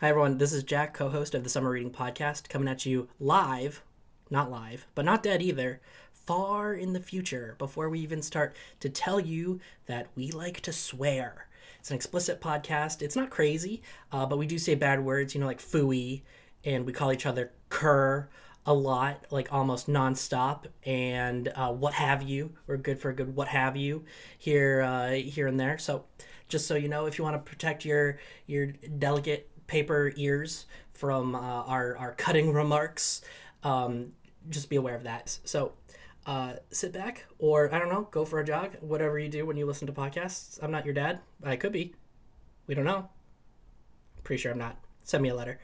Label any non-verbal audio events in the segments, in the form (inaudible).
Hi, everyone. This is Jack, co host of the Summer Reading Podcast, coming at you live, not live, but not dead either, far in the future before we even start to tell you that we like to swear. It's an explicit podcast. It's not crazy, uh, but we do say bad words, you know, like fooey, and we call each other cur a lot, like almost nonstop, and uh, what have you. We're good for a good what have you here, uh, here and there. So, just so you know, if you want to protect your your delicate paper ears from uh, our our cutting remarks, um, just be aware of that. So. Uh, sit back, or I don't know, go for a jog. Whatever you do when you listen to podcasts. I'm not your dad. I could be. We don't know. Pretty sure I'm not. Send me a letter.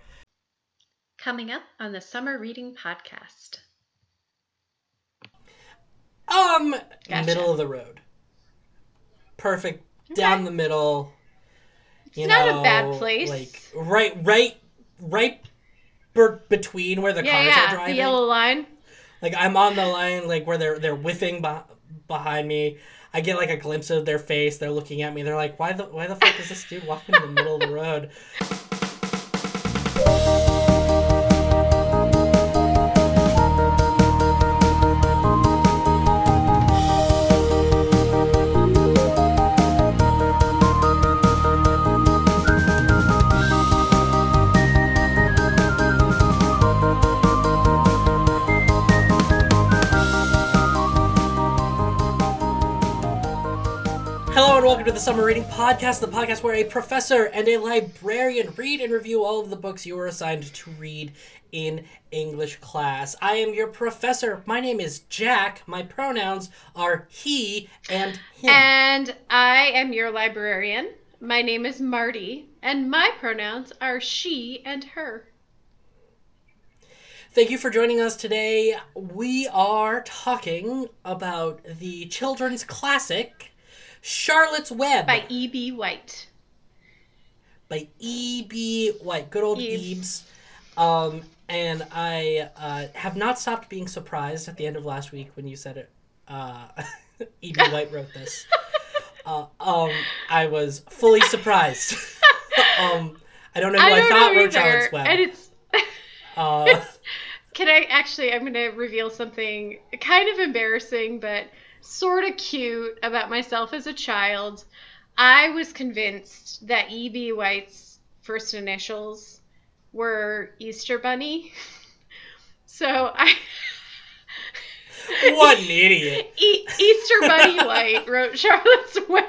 Coming up on the Summer Reading Podcast. Um, Gotcha. middle of the road. Perfect, down the middle. You not a bad place. Like right, right, right, ber- between where the Yeah, cars are yeah, driving. the yellow line. Like I'm on the line, like where they're they're whiffing beh- behind me. I get like a glimpse of their face. They're looking at me. They're like, "Why the why the fuck is this dude walking in the middle of the road?" (laughs) welcome to the Summer Reading Podcast, the podcast where a professor and a librarian read and review all of the books you were assigned to read in English class. I am your professor. My name is Jack. My pronouns are he and him. And I am your librarian. My name is Marty, and my pronouns are she and her. Thank you for joining us today. We are talking about the children's classic Charlotte's Web By E.B. White. by E.B. White. Good old. Eebs. Um, and I uh, have not stopped being surprised at the end of last week when you said it. Uh, (laughs) E.B. White wrote this. (laughs) Uh, um, I was fully surprised. (laughs) um, I don't know who I, don't thought wrote Charlotte's Web. And it's. Uh, Can I actually? I'm going to reveal something kind of embarrassing, but sort of cute about myself as a child. I was convinced that E.B. White's first initials were Easter Bunny. (laughs) So I. what an idiot. (laughs) E- Easter Bunny White wrote Charlotte's (laughs) Web.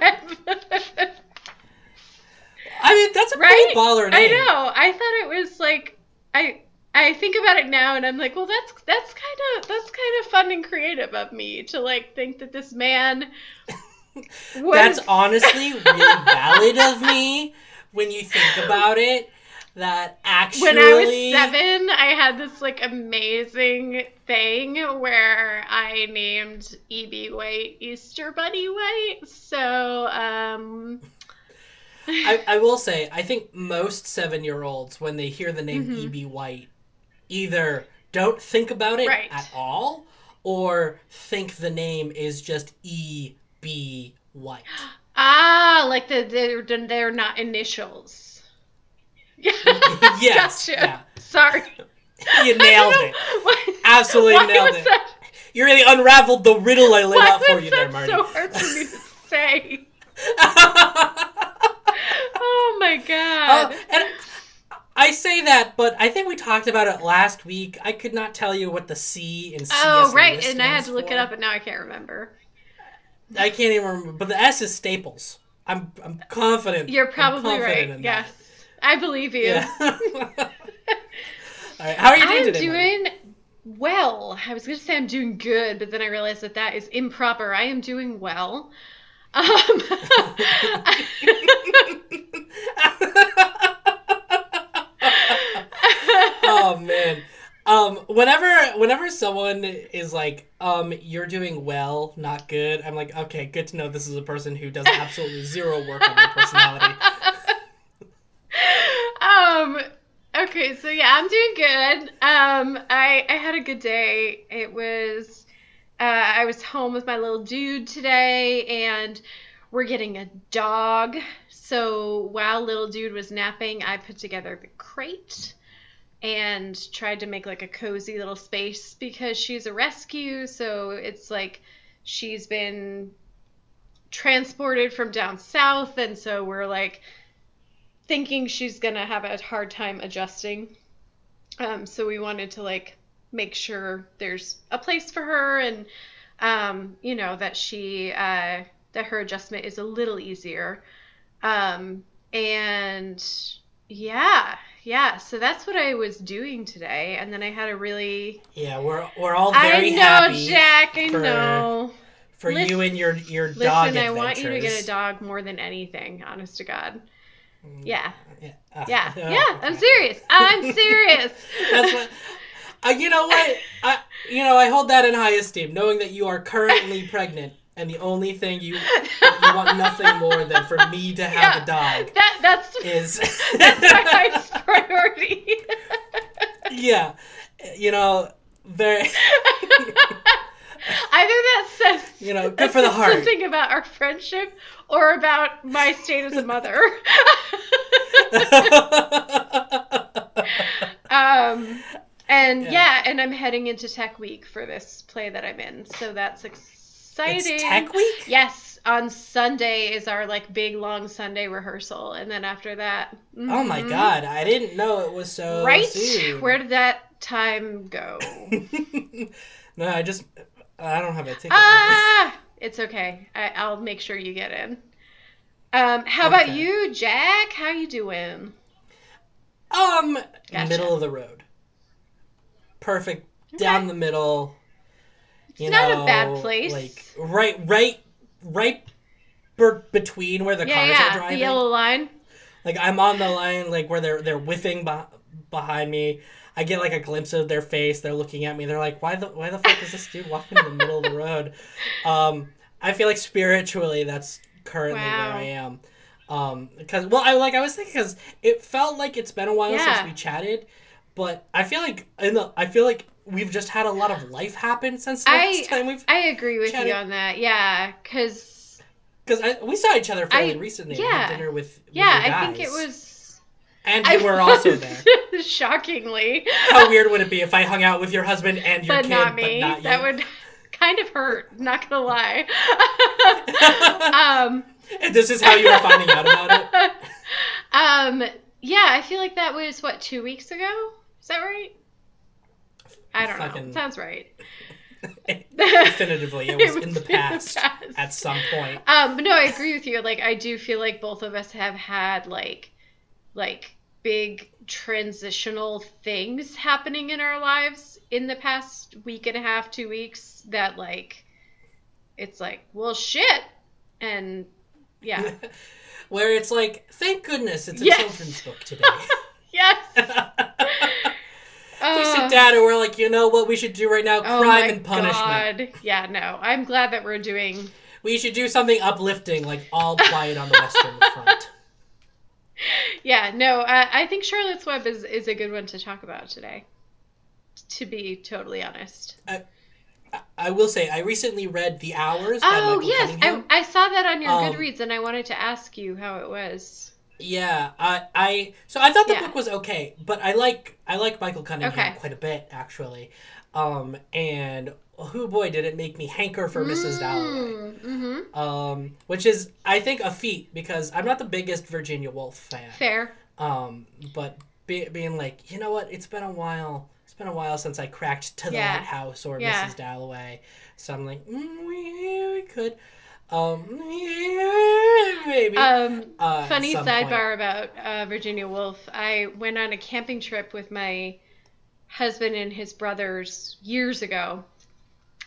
I mean, that's a right? pretty baller name. I know. I thought it was like I I think about it now and I'm like, well that's that's kind of that's kind of fun and creative of me to like think that this man (laughs) was That's honestly really valid of me when you think about it. That actually, when I was seven, I had this like amazing thing where I named E.B. White Easter Bunny White. So, um, I, I will say, I think most seven-year-olds, when they hear the name Mm-hmm. E.B. White, either don't think about it Right. at all, or think the name is just E.B. White. (gasps) ah, like the they're, they're not initials. Yeah. (laughs) yes, Gotcha. yeah, Sorry. you (laughs) nailed it. (laughs) Why- Absolutely why nailed it. That, You really unraveled the riddle I laid out for you there, Marty. so hard for me to say? Oh my god. Uh, and I say that, but I think we talked about it last week. I could not tell you what the C in CS is. oh right, and I had to look for. it up, and now I can't remember. I can't even remember, but the S is Staples. I'm I'm confident. You're probably confident right. Yes, I believe you. Yeah. (laughs) (laughs) All right, how are you doing I'm today? Doing well. I was going to say I'm doing good, but then I realized that that is improper. I am doing well. Um, (laughs) oh man. Um, whenever whenever someone is like, um, you're doing well, not good, I'm like, okay, good to know this is a person who does absolutely zero work on their personality. um, okay, so yeah, I'm doing good. Um, I I had a good day. It was uh, I was home with my little dude today, and we're getting a dog. So while little dude was napping, I put together the crate and tried to make like a cozy little space because she's a rescue. So it's like she's been transported from down south. And so we're like thinking she's going to have a hard time adjusting. Um, so we wanted to like make sure there's a place for her and, um, you know, that she, uh, that her adjustment is a little easier. Um, and yeah, yeah. So that's what I was doing today, and then I had a really Yeah, we're we're all very I know, happy Jack. I for- know. for Listen- you and your your dog Listen, I want you to get a dog more than anything. Honest to God. Yeah, Yeah, uh, yeah, uh, (laughs) yeah. I'm serious. I'm (laughs) serious. That's what. Uh, you know what? I you know I hold that in high esteem, knowing that you are currently pregnant, and the only thing you you want nothing more than for me to have Yeah. a dog That that's (laughs) is (laughs) that's my highest priority. (laughs) yeah, you know very Either that says you know good for the heart. something about our friendship or about my state as a mother. um, and Yeah. yeah. and I'm heading into Tech Week for this play that I'm in, so that's exciting. it's Tech Week. Yes, on Sunday is our like big long Sunday rehearsal, and then after that. Oh my mhm. god, I didn't know it was so Right? soon. Where did that time go? (laughs) no, I just I don't have a ticket. ah, it's okay. I, I'll make sure you get in. Um, how about you, Jack? How you doing? Um, Gotcha. middle of the road. Perfect, Okay. down the middle. You It's not a bad place. Like right, right, right, ber- between where the yeah, cars are yeah, the yellow line. Like I'm on the line, like where they're they're whiffing beh behind me. I get like a glimpse of their face. They're looking at me. They're like, "Why the why the fuck is this dude walking in the middle of the road?" (laughs) Um, I feel like spiritually, that's currently Wow. where I am. Um, because well, I like I was thinking because it felt like it's been a while Yeah. since we chatted, but I feel like in the I feel like we've just had a lot of life happen since the I- last time we've I agree with Chatted. you on that. Yeah, because because we saw each other fairly I- recently. yeah. at dinner with, yeah, I think it was. and I you were also there. (laughs) Shockingly, How weird would it be if I hung out with your husband and your but kid, not me. but not that would (laughs) kind of hurt. Not gonna lie. (laughs) um. And this is how you were finding out about it. um. Yeah, I feel like that was what two weeks ago. Is that right? I don't know. Sounds right. (laughs) Definitively, it (laughs) was, It in the was past past. at some point. Um, but no, I agree with you. Like, I do feel like both of us have had like, like big transitional things happening in our lives in the past week and a half, two weeks. That like, it's like, well, shit, and yeah, (laughs) Where it's like, thank goodness it's a Yes. children's book today. yes. We Uh, sit down and we're like, you know what we should do right now? oh Crime and punishment. God. Yeah, no, I'm glad that we're doing. We should do something uplifting, like all (laughs) quiet on the Western Front. Yeah, no, I, I think Charlotte's Web is is a good one to talk about today. To be totally honest. I, I will say, I recently read The Hours Oh yes, I, I saw that on your Um, Goodreads, and I wanted to ask you how it was. Yeah, I, I so I thought the Yeah. book was okay, but I like I like Michael Cunningham Okay. quite a bit actually, um, and oh boy did it make me hanker for Mrs. Dalloway, Mm-hmm. um, which is I think a feat because I'm not the biggest Virginia Woolf fan, Fair. um, but be, being like you know what it's been a while it's been a while since I cracked to the Yeah. lighthouse or Yeah. Mrs. Dalloway, so I'm like mm, we, we could, um, (laughs) maybe. Um, uh, funny some point. sidebar about uh, Virginia Woolf. I went on a camping trip with my husband and his brothers years ago,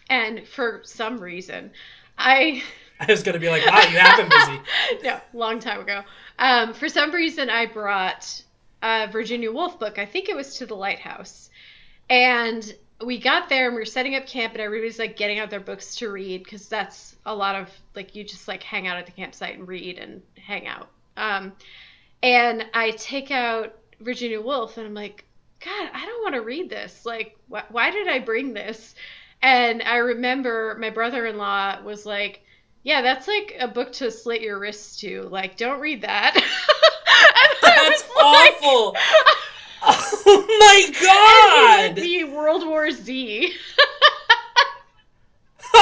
and for some reason, I (laughs) I was gonna be like, wow, you have been busy. (laughs) no, long time ago. Um, for some reason, I brought a Virginia Woolf book. I think it was to the lighthouse, and we got there and we were setting up camp, and everybody's like getting out their books to read because that's a lot of like you just like hang out at the campsite and read and hang out. Um, and I take out Virginia Woolf, and I'm like, God, I don't want to read this. Like, wh- why did I bring this? And I remember my brother-in-law was like, Yeah, that's like a book to slit your wrists to. Like, don't read that. (laughs) That's awful. (laughs) oh my god! The World War Z. (laughs) so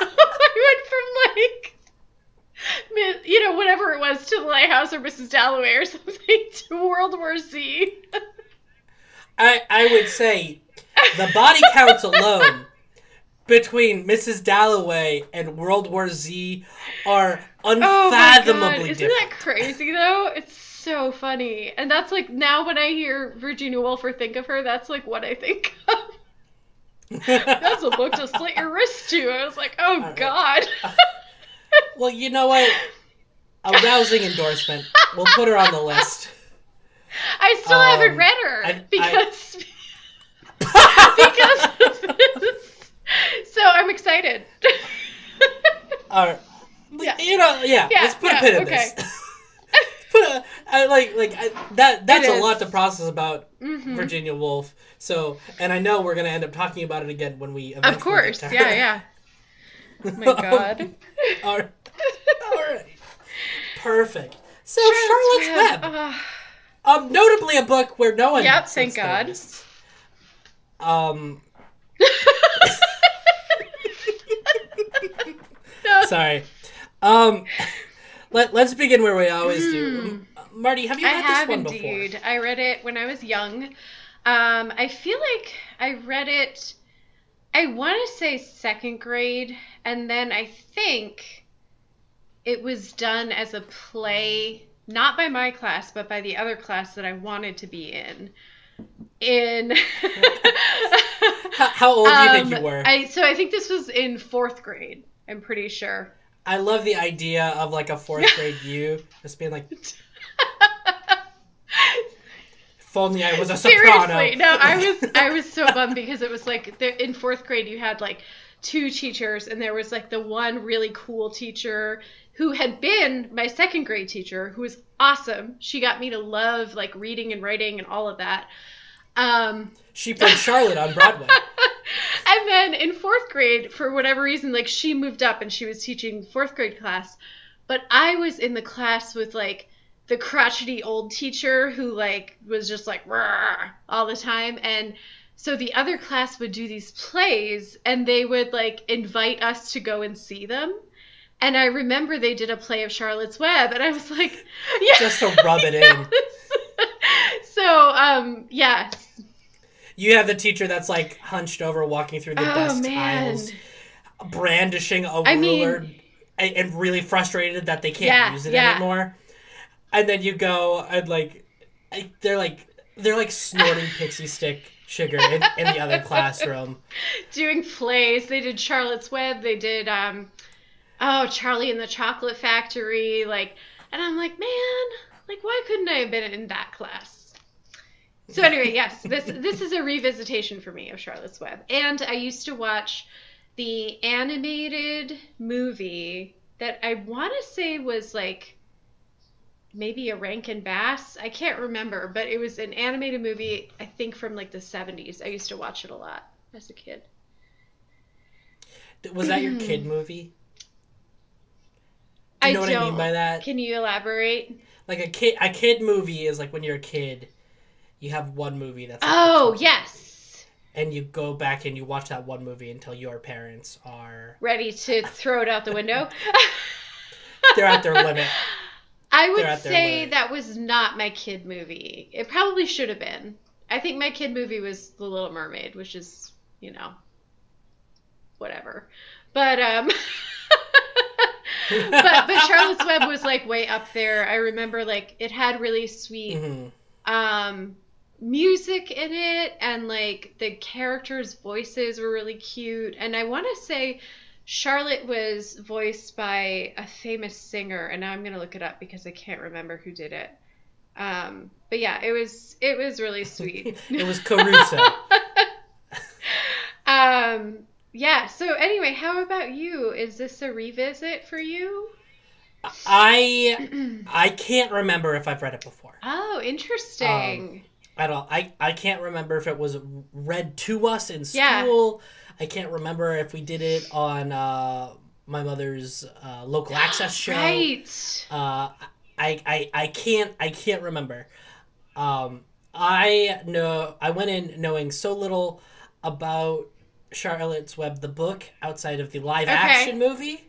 I went from like, you know, whatever it was, to the Lighthouse or Mrs. Dalloway or (laughs) something, to World War Z. I I would say the body counts alone between Mrs. Dalloway and World War Z are Oh my god, isn't different. that crazy though? It's so funny, and that's like now when I hear Virginia Woolf or think of her, that's like what I think of. (laughs) That's a book to slit your wrist to. I was like, oh Alright. god. (laughs) well, you know what? A rousing endorsement. We'll put her on the list. I still Um, haven't read her I- I- because (laughs) because of this. So I'm excited. All right. Yeah. You know, yeah. Yeah, let's put yeah, a pin in okay. this. (laughs) I like like I, that. That's a lot to process about Mhm. Virginia Woolf. So, and I know we're gonna end up talking about it again when we Of course, yeah, yeah. Oh my (laughs) god. (laughs) All right. All right. Perfect. So Charlotte's Charlotte's Web. Web, Ugh. um, notably a book where no one. Yep, thank God. Um, No. sorry. Um, let Let's begin where we always do. Marty, have you Hmm. I read have this one indeed. before? I read it when I was young. Um, I feel like I read it. I want to say second grade, and then I think it was done as a play, not by my class, but by the other class that I wanted to be in. In (laughs) How, how old do you think Um, you were? I so I think this was in fourth grade. I'm pretty sure. I love the idea of like a fourth grade you just being like, (laughs) if only I was a soprano. Seriously, no, I was I was (laughs) so bummed because it was like in fourth grade you had like two teachers and there was like the one really cool teacher who had been my second grade teacher who was awesome. She got me to love like reading and writing and all of that. Um, She played Charlotte on Broadway. (laughs) and then in fourth grade, for whatever reason, like she moved up and she was teaching fourth grade class. But I was in the class with like the crotchety old teacher who like was just like all the time. And so the other class would do these plays and they would like invite us to go and see them. And I remember they did a play of Charlotte's Web, and I was like, (laughs) yeah. Just to rub it in. So, um, yes. You have the teacher that's like hunched over, walking through the Oh, desk man. aisles, brandishing a I mean- ruler, and, and really frustrated that they can't Yeah, use it yeah. anymore. And then you go and like, they're like they're like snorting (laughs) pixie stick sugar in, in the other classroom. doing plays. They did Charlotte's Web. They did um oh Charlie and the Chocolate Factory. Like, and I'm like, man, like why couldn't I have been in that class? So anyway, yes, this this is a revisitation for me of Charlotte's Web, and I used to watch the animated movie that I want to say was like maybe a Rankin Bass. I can't remember, but it was an animated movie. I think from like the 70s. I used to watch it a lot as a kid. Was that your hmm. kid movie? You know what I mean by that? Can you elaborate? Like a kid, a kid movie is like when you're a kid, you have one movie that's. like Oh, yes. And you go back and you watch that one movie until your parents are Ready to (laughs) throw it out the window? (laughs) (laughs) they're at their limit. I would They're at their say limit. that was not my kid movie. It probably should have been. I think my kid movie was The Little Mermaid, which is, you know, whatever. But um but but Charlotte's Web was like way up there. I remember like it had really sweet hmm um music in it and like the characters voices were really cute. And i want to say charlotte was voiced by a famous singer and now i'm going to look it up because i can't remember who did it. Um but yeah it was it was really (laughs) sweet. It was Caruso. (laughs) um yeah so anyway how about you? Is this a revisit for you? I I can't remember if I've read it before. Oh interesting at all. I I can't remember if it was read to us in school. Yeah. I can't remember if we did it on uh, my mother's uh, local (gasps) access show. Right. Uh, I, I I can't I can't remember. Um, I know I went in knowing so little about Charlotte's Web the book outside of the live Okay. action movie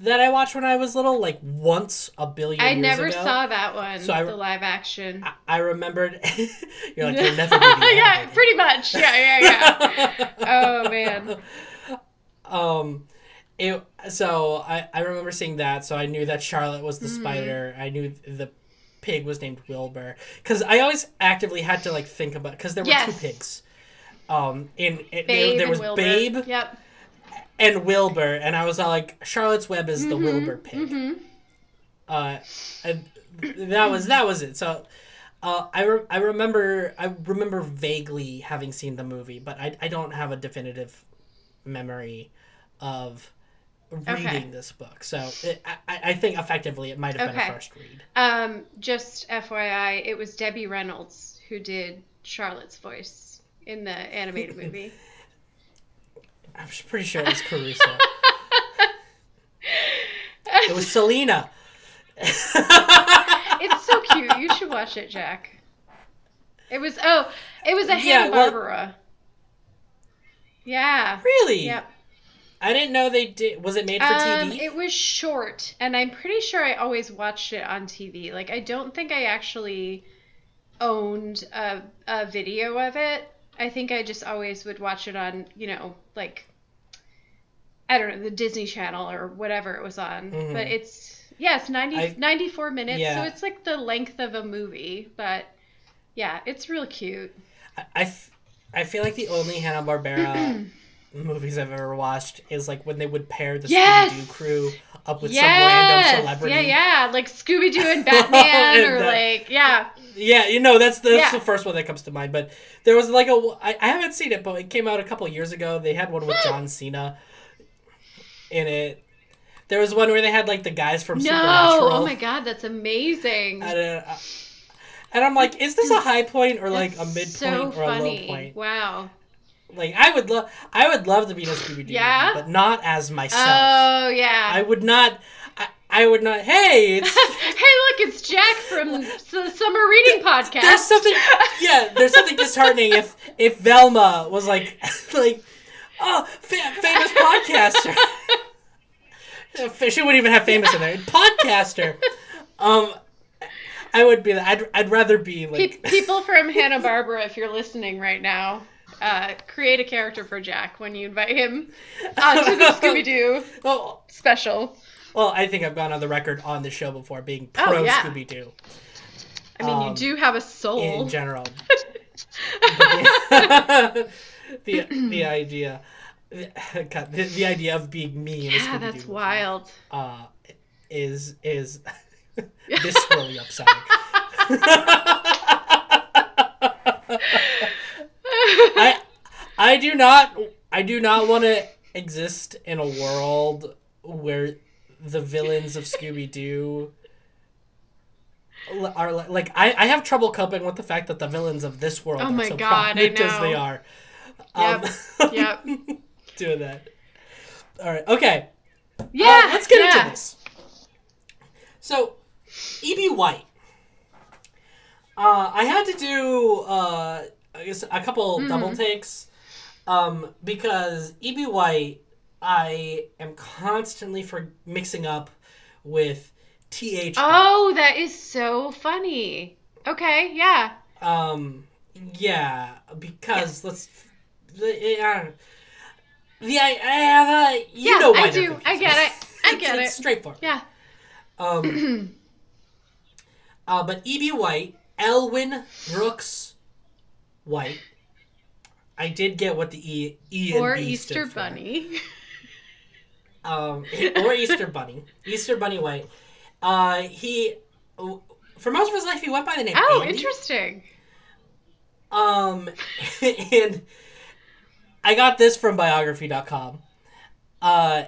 that I watched when I was little, like once a billion I never ago. saw that one. So I- the live action. I, I remembered. (laughs) You're like you'll never (laughs) yeah, pretty much. Yeah, yeah, yeah. (laughs) oh man. um it so I, I remember seeing that so i knew that charlotte was the Mm-hmm. spider i knew the pig was named wilbur because i always actively had to like think about because there were Yes. two pigs um in there, there was Wilbur. babe Yep. And wilbur and i was like charlotte's web is the wilbur pig hmm uh and that was that was it so uh, I, re- I remember I remember vaguely having seen the movie, but I, I don't have a definitive memory of reading Okay. this book. So it, I, I think effectively it might have been a first read. Um, just FYI, it was Debbie Reynolds who did Charlotte's voice in the animated (laughs) movie. I'm pretty sure it was Caruso. it was Selena. (laughs) it's so cute. You should watch it, Jack. It was oh, it was a Yeah, Hanna well- Yeah. really? Yep. I didn't know they did. Was it made for Um, TV? it was short, and I'm pretty sure I always watched it on TV. Like, I don't think I actually owned a, a video of it. I think I just always would watch it on, you know, like, I don't know, the Disney Channel or whatever it was on. Mhm. But it's, yeah, it's 90, I- 94 minutes, Yeah. so it's like the length of a movie. But yeah, it's real cute. I, I, f- I feel like the only Hanna Barbera (clears throat) movies I've ever watched is like when they would pair the Yes! Scooby Doo crew up with yes! some random celebrity. Yeah, yeah, like Scooby Doo and (laughs) Batman, And or the- like, yeah. Yeah, you know that's that's Yeah. the first one that comes to mind. But there was like a I, I haven't seen it, but it came out a couple years ago. They had one with hmm. John Cena in it. There was one where they had like the guys from No! Supernatural. Oh my god, that's amazing. I don't- I- and I'm like, is this a high point or like a midpoint so or a low point? Wow. Like I would love, I would love to be in a Scooby Doo Yeah? movie, but not as myself. Oh yeah. I would not. I, I would not. Hey, it's (laughs) hey, look, it's Jack from (laughs) the Summer Reading Podcast. there's something. Yeah, there's something disheartening if if Velma was like (laughs) like oh fa- famous podcaster. she wouldn't even have famous in there. Podcaster. Um, I would be that. I'd I'd rather be like. Pe- People from Hanna Barbera, if you're listening right now, uh, create a character for Jack when you invite him (laughs) to the Scooby Doo (laughs) well, special. well, I think I've gone on the record on the show before being Oh, pro yeah. Scooby Doo I mean, Um, you do have a soul. in general. (laughs) the (clears throat) the idea. God, the, the idea of being me in yeah, that's movie, wild. uh, is is really upsetting. I I do not I do not want to exist in a world where the villains of Scooby Doo are like I, I have trouble coping with the fact that the villains of this world Oh are my so God, prominent as they are. Yep, Um, yep. (laughs) doing that. All right. Okay. Yeah, Uh, let's get yeah. into this. So, E.B. White. Uh, I had to do, uh, I guess, a couple Mm-hmm. double takes um, because E.B. White, I am constantly for mixing up with T.H. Oh, that is so funny. Okay, yeah. Um, yeah, because let's. The, uh, the I, have a you Yeah, know why I do. I get it. I It's- get it's it. straightforward. Yeah. Um, (clears throat) uh, but E.B. White, Elwyn Brooks White. I did get what the E E and Or B Easter. Bunny. Um, or Easter (laughs) Bunny, Easter Bunny White. Uh, he for most of his life he went by the name. Oh, Andy. interesting. Um, (laughs) and I got this from biography.com. Uh,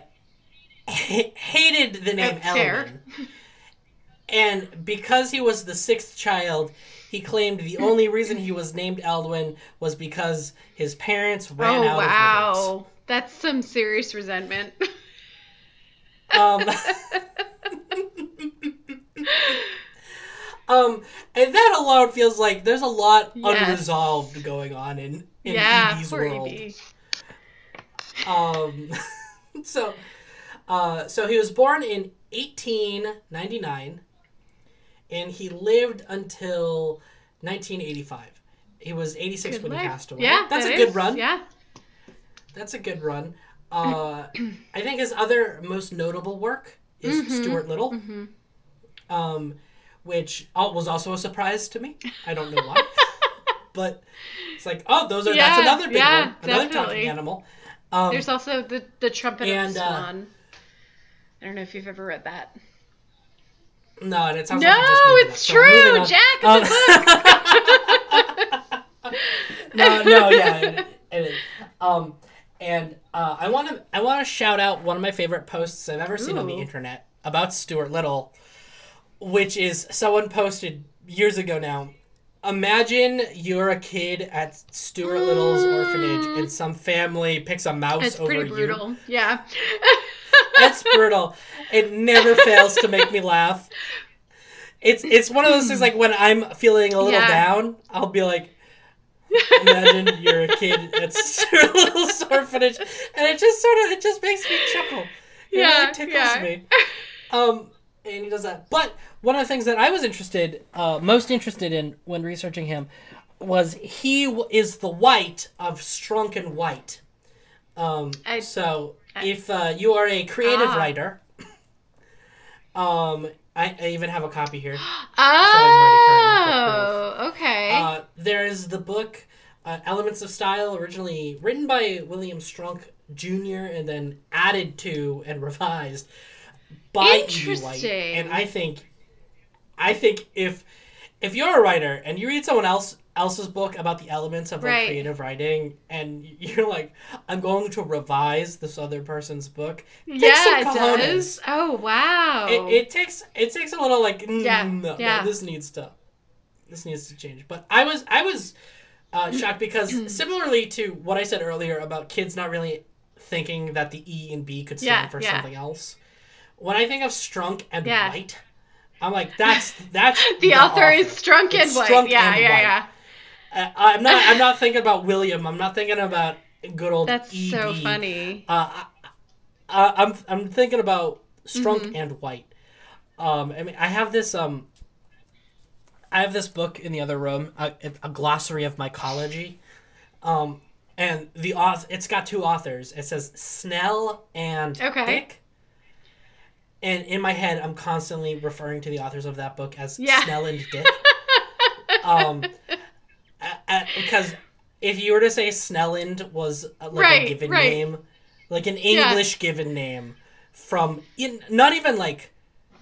hated the name fair. And because he was the sixth child, he claimed the only reason he was named Eldwin was because his parents ran oh, out of names. wow. That's some serious resentment. Um, (laughs) um, and that alone feels like there's a lot Yes. unresolved going on in in yeah, EB's poor E world. Um, (laughs) so, uh, so he was born in 1899, and he lived until 1985. He was 86 Good when he passed away. Yeah, that's that a good run. Yeah. That's a good run. Uh, (clears throat) I think his other most notable work is Mm-hmm. Stuart Little, um, which was also a surprise to me. I don't know why, (laughs) but it's like, oh, those are that's another big yeah, one, another definitely. talking animal. Um, There's also the the trumpet and, uh, swan. I don't know if you've ever read that. No, and it sounds No, like you just made it up, it's so true. Jack. Um, (laughs) no, no, yeah, it, it is. Um, and uh, I want to I want to shout out one of my favorite posts I've ever seen on the internet about Stuart Little, which is someone posted years ago now. Imagine you're a kid at Stuart Little's orphanage, and some family picks a mouse It's over pretty you. brutal. Yeah. (laughs) It's brutal. It never fails to make me laugh. It's it's one of those things like when I'm feeling a little Yeah. down, I'll be like, imagine you're a kid at Stuart (laughs) Little's orphanage, and it just sort of it just makes me chuckle. It Yeah, really tickles yeah. me. Um, and he does that. But one of the things that I was interested, uh, most interested in when researching him, was he w- is the white of Strunk and White. Um, I- so if uh, you are a creative Ah. writer, um, I, I even have a copy here. (gasps) Oh, okay. Uh, there's the book uh, Elements of Style, originally written by William Strunk Jr. and then added to and (laughs) revised by E.B. White. And I think, I think if if you're a writer and you read someone else else's book about the elements of like Right. creative writing and (laughs) you're like i'm going to revise this other person's book take yeah, some it does. Oh, wow. it, it takes it takes a little like mm, Yeah, no, no, yeah. this needs to this needs to change but i was i was uh, (clears throat) shocked because similarly to what i said earlier about kids not really thinking that the e and b could stand Yeah, for yeah. something else when i think of strunk and Yeah. white i'm like that's that's (laughs) the, author, is Strunk and It's White. Strunk yeah, and yeah, White. yeah. I'm not i'm not thinking about william i'm not thinking about good old That's EB. so funny. Uh, I, I, I'm I'm thinking about Strunk Mm-hmm. and White. Um, I mean, I have this um, I have this book in the other room, a, a glossary of mycology, um, and the author it's got two authors. It says Snell and Okay. Dick. And in my head, I'm constantly referring to the authors of that book as Yeah. Snell and (laughs) Dick. um, because if you were to say Snelland was uh, like Right, a given right. name, like an Yeah. English given name from in not even like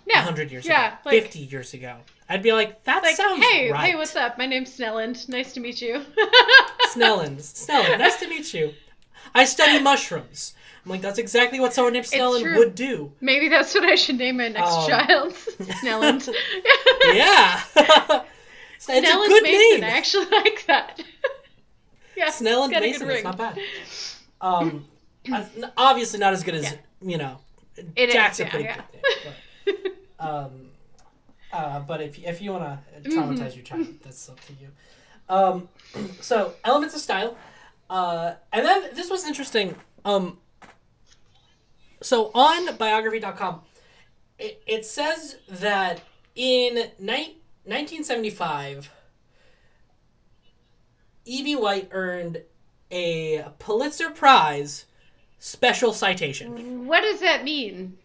Yeah. 100 years yeah, ago, like, 50 years ago, I'd be like, that like, sounds hey, right. hey, what's up? My name's Snelland. Nice to meet you. (laughs) Snelland. Snelland, nice to meet you. I study mushrooms. I'm like, that's exactly what someone named Snelland would do. Maybe that's what I should name my next Um, child. (laughs) Snelland. (laughs) Yeah. It's a good Mason. name. I actually (laughs) like that. (laughs) yeah. Snell and a Mason. It's not bad. (laughs) Um, obviously not as good as you know. It is, Jack's a yeah, pretty yeah. good name, but, um, uh, but if if you want to traumatize Mm-hmm. your child, that's up to you. Um, (clears throat) so elements of style, uh, and then this was interesting. Um, so on biography.com, it, it says that in ni- 1975, E.B. White earned a Pulitzer Prize special citation. What does that mean?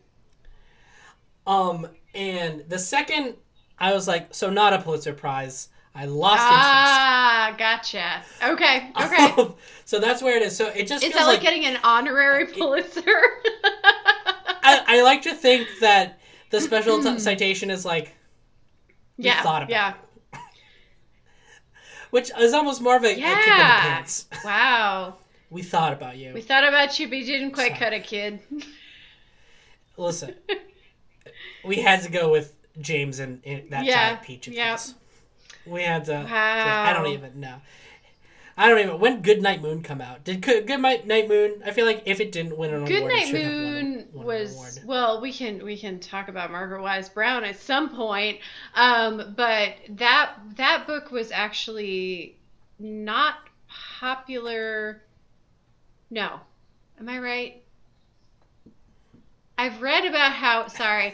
Um, and the second I was like, so not a Pulitzer Prize. I lost Ah, gotcha. Okay, okay. interest. (laughs) so that's where it is. So it just Is feels that like, like, getting an honorary (laughs) Pulitzer? (laughs) I, I like to think that the special t- (clears throat) citation is like, yeah, thought about yeah, (laughs) which is almost more of a, a kick in the Yeah. pants. (laughs) wow. We thought about you. We thought about you, but you didn't quite Sorry. cut it, kid. Listen, (laughs) we had to go with James and, and that Yeah, giant peach of yeah. his. We had to. Wow. I don't even know. I don't even. When Good Night Moon come out? Did Good Good Night Night Moon? I feel like if it didn't win an Good award, Night have won. Moon won was well we can we can talk about margaret wise brown at some point um, but that that book was actually not popular no am i right i've read about how sorry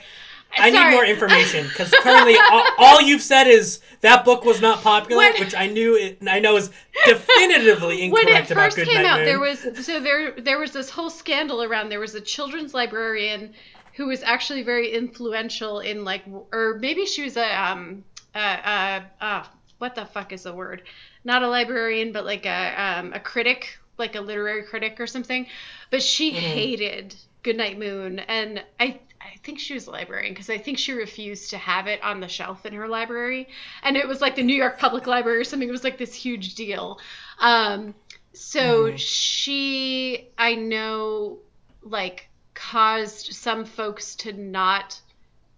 I need more information because currently all, all you've said is that book was not popular, When- which I knew it, I know is definitively incorrect (laughs) when it first came Night out, Moon. there was so there there was this whole scandal around. There was a children's librarian who was actually very influential in like, or maybe she was a um uh uh, uh what the fuck is the word? Not a librarian, but like a um a critic, like a literary critic or something. But she Mhm. hated Goodnight Moon, and I. I think she was a librarian because I think she refused to have it on the shelf in her library, and it was like the New York Public Library or something. It was like this huge deal. Um, so Mhm. she, I know, like caused some folks to not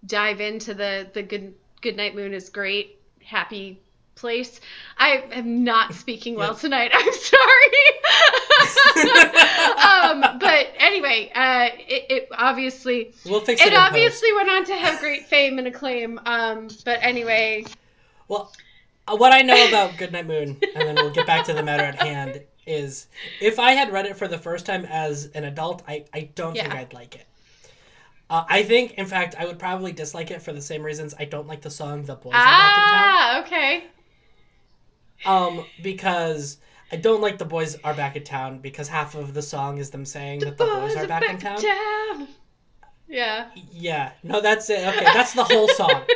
dive into the the good good night Moon is great happy place. I am not (laughs) speaking well Yeah. tonight. (laughs) I'm sorry. (laughs) (laughs) um, but anyway, uh, it, it obviously we'll fix it. it in post. obviously went on to have great fame and acclaim. Um, but anyway, Well, uh, what I know about Goodnight Moon, and then we'll get back to the matter at hand, is if I had read it for the first time as an adult, I, I don't think I'd like it. Uh, I think, in fact, I would probably dislike it for the same reasons I don't like the song "The Boys Are Back in Town." ah, okay. Um, because I don't like "The Boys Are Back in Town" because half of the song is them saying that the boys are back, in town. town. Yeah. Yeah, no, that's it. Okay, that's the whole song. (laughs)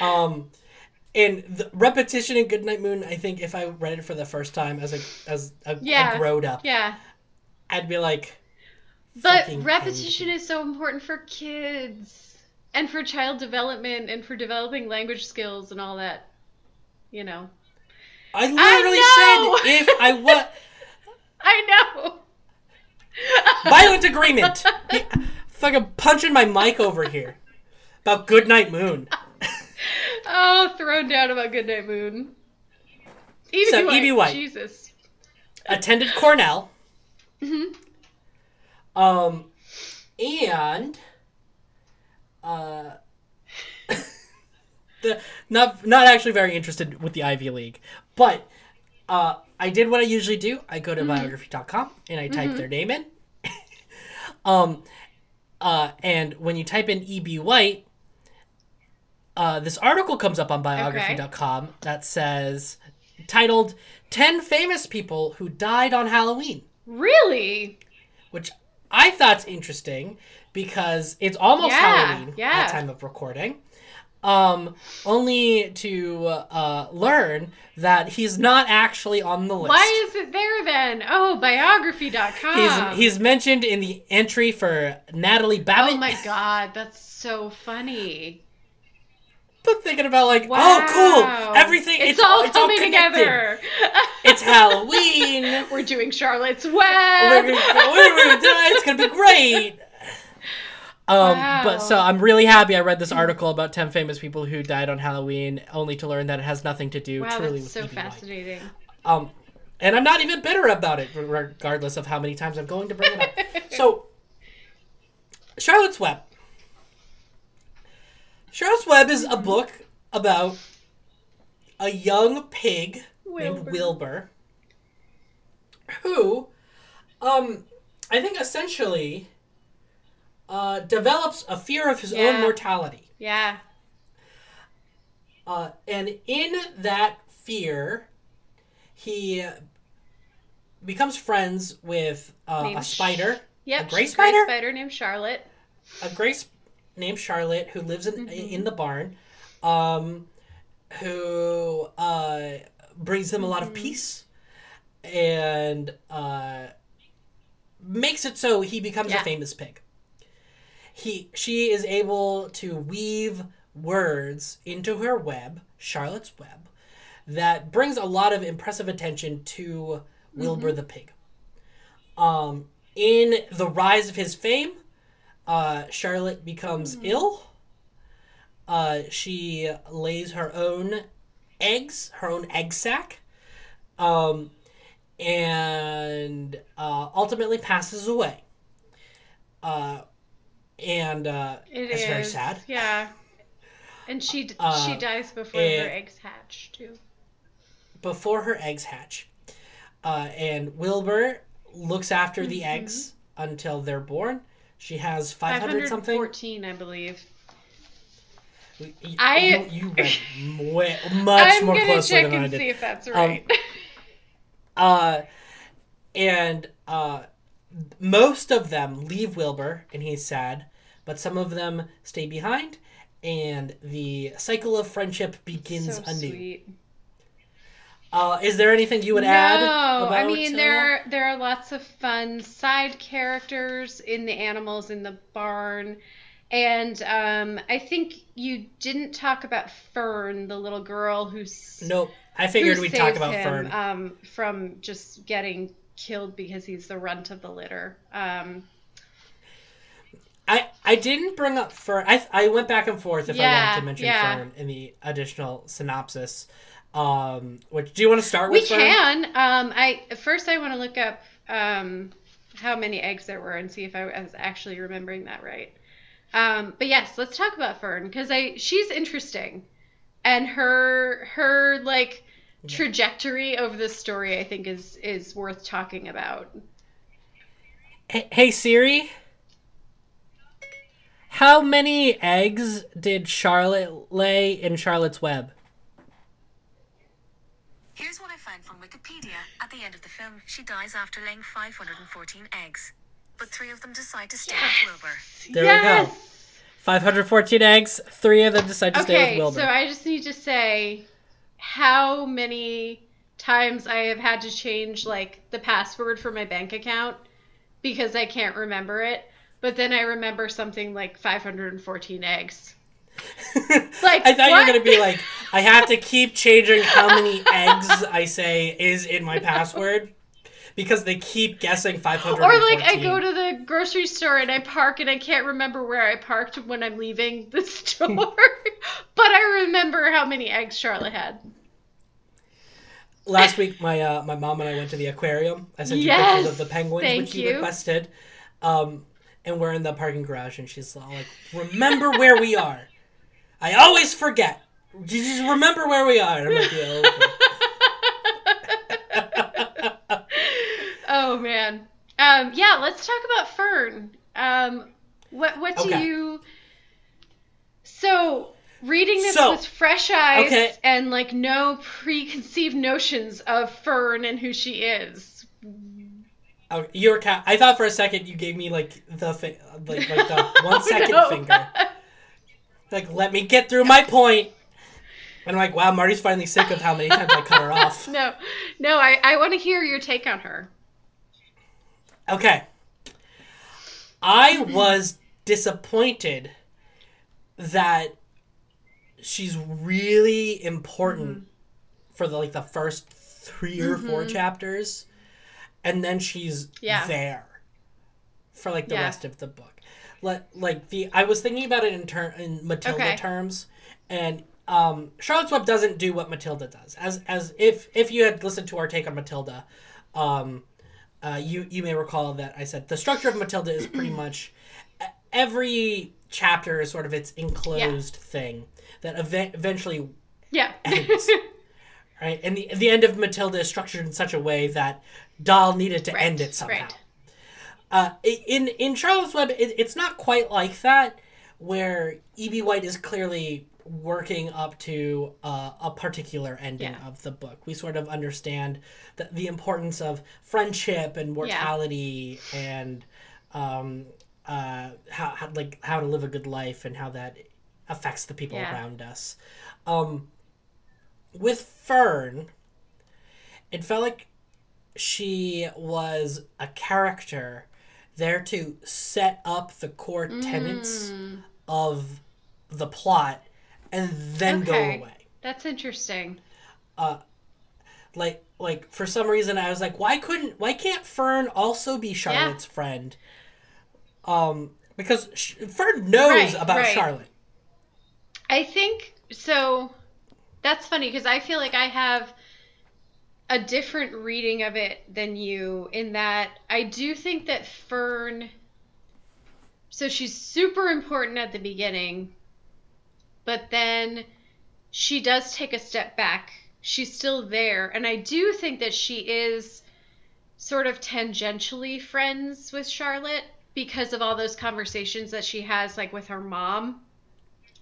Um, and the repetition in Goodnight Moon, I think if I read it for the first time as a as a, Yeah. a grown up, yeah. I'd be like, But repetition hate is so important for kids and for child development and for developing language skills and all that. You know. I literally know! said if I what (laughs) I know. violent agreement. Yeah, fucking punching my mic over here about Goodnight Moon. (laughs) oh, thrown down about Goodnight Moon. E.B. So, White. E.B. White. Jesus. Attended Cornell. Mhm. Um, and uh, the not not actually very interested with the Ivy League, but uh, I did what I usually do. I go to Mm-hmm. biography.com and I type their name in. (laughs) um, uh, and when you type in E.B. White, uh, this article comes up on biography.com that says titled 10 famous people who died on Halloween Really? which I thought's interesting because it's almost Yeah, Halloween yeah. at time of recording. Um, only to uh, learn that he's not actually on the list. Why is it there then? Oh, biography.com. He's he's mentioned in the entry for Natalie Babbitt. Oh my god, that's so funny. But thinking about like, Wow. oh, cool, everything. It's, It's, all it's coming connected. together. It's Halloween. (laughs) We're doing Charlotte's we're Web. gonna, we're gonna do it. It's gonna be great. Um, but so I'm really happy I read this article about 10 famous people who died on Halloween, only to learn that it has nothing to do wow, truly that's with so fascinating. Um, and I'm not even bitter about it, regardless of how many times I'm going to bring it up. (laughs) so, Charlotte's Web. Charlotte's Web is a book about a young pig named Wilbur. Wilbur, who, um, I think essentially, uh, develops a fear of his Yeah. own mortality. Yeah. Uh, and in that fear, he becomes friends with uh, a spider, Yep. A gray spider? a spider named Charlotte. a grace named Charlotte, who lives in Mm-hmm. in the barn, um, who uh, brings him a lot Mm-hmm. of peace, and uh, makes it so he becomes Yeah. a famous pig. He she is able to weave words into her web, Charlotte's web, that brings a lot of impressive attention to Wilbur Mm-hmm. the pig. Um, in the rise of his fame, uh, Charlotte becomes Mm-hmm. ill. Uh, she lays her own eggs, her own egg sac, um, and uh, ultimately passes away. And uh, It it's is very sad. Yeah. And she Uh, she dies before her eggs hatch too. before her eggs hatch. Uh, and Wilbur looks after the Mm-hmm. eggs until they're born. She has 500 something. Fourteen, I believe. I you, you read way, much (laughs) I'm more closely check than I and did. see if that's Um, right. (laughs) Uh, and uh, most of them leave Wilbur, and he's sad. But some of them stay behind, and the cycle of friendship begins so anew. sweet. Uh, is there anything you would add? No, I mean there are, there are lots of fun side characters in the animals in the barn, and um, I think you didn't talk about Fern, the little girl who's Nope. I figured we'd talk about him, Fern. um, from just getting killed because he's the runt of the litter. Um, I I didn't bring up Fern. I I went back and forth if I wanted to mention yeah. Fern in the additional synopsis. Um, which do you want to start we with? Fern? can. Um, I first I want to look up um, how many eggs there were and see if I was actually remembering that right. Um, but yes, let's talk about Fern because I she's interesting, and her her like trajectory over the story I think is is worth talking about. Hey, hey Siri. How many eggs did Charlotte lay in Charlotte's Web? Here's what I found from Wikipedia. At the end of the film, she dies after laying 514 eggs. But three of them decide to stay with Wilbur. There we go. 514 eggs. Three of them decide to stay with Wilbur. so I just need to say how many times I have had to change like the password for my bank account because I can't remember it. But then I remember something like 514 eggs. (laughs) Like, I thought you were gonna be like, I have to (laughs) keep changing how many eggs I say is in my password because they keep guessing 514. Or like I go to the grocery store and I park and I can't remember where I parked when I'm leaving the (laughs) store. but I remember how many eggs Charlotte had. Last week, my uh, my mom and I went to the aquarium. I sent you pictures of the penguins, which you, you. requested. Um, and we're in the parking garage, and she's all like, "Remember where we are." I always forget. You just remember where we are. I'm like, yeah, okay. (laughs) Oh man. Um, yeah, let's talk about Fern. Um, what what do Okay. you? So reading this So, with fresh eyes okay. and like no preconceived notions of Fern and who she is. Oh, you're ca- I thought for a second you gave me like the fi- like, like the (laughs) one second Oh, no. finger. (laughs) Like, let me get through my point. And I'm like, wow, Marty's finally sick of how many times I cut her (laughs) off. No, no, I, I want to hear your take on her. Okay. I was disappointed that she's really important for the like the first three or four chapters and then she's Yeah. there for like the Yeah. rest of the book. Like like the I was thinking about it in ter- in Matilda Okay. terms and um Charlotte's Web doesn't do what Matilda does. As as if if you had listened to our take on Matilda, um uh, you you may recall that I said the structure of Matilda is pretty (clears throat) much every chapter is sort of its enclosed thing that ev- eventually Yeah. (laughs) ends. right, and the the end of Matilda is structured in such a way that Dahl needed to Right, end it somehow. right. Uh, in in Charlotte's Web, it, it's not quite like that, where E.B. White is clearly working up to uh, a particular ending Yeah. of the book. We sort of understand the, the importance of friendship and mortality and um, uh, how, how like how to live a good life and how that affects the people Yeah. around us. Um, with Fern, it felt like she was a character there to set up the core tenets Mm. of the plot and then go away. That's interesting. Like like for some reason I was like why couldn't why can't Fern also be Charlotte's friend? Um because sh- Fern knows Right, about right. Charlotte. I think so. That's funny because I feel like I have a different reading of it than you in that I do think that Fern so she's super important at the beginning, but then she does take a step back. She's still there, and I do think that she is sort of tangentially friends with Charlotte because of all those conversations that she has like with her mom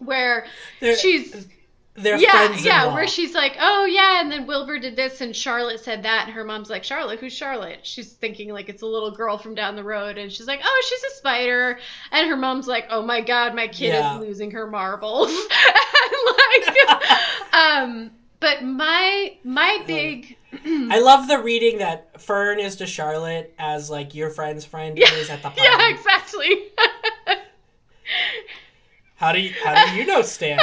where They're- she's They're yeah, friends yeah, where she's like, "Oh yeah," and then Wilbur did this, and Charlotte said that, and her mom's like, "Charlotte, who's Charlotte?" She's thinking like it's a little girl from down the road, and she's like, "Oh, she's a spider," and her mom's like, "Oh my god, my kid Yeah. is losing her marbles," (laughs) and like, (laughs) um, but my my big, (clears throat) I love the reading that Fern is to Charlotte as like your friend's friend Yeah. is at the (laughs) party. yeah, exactly. How do you how do you know Stan?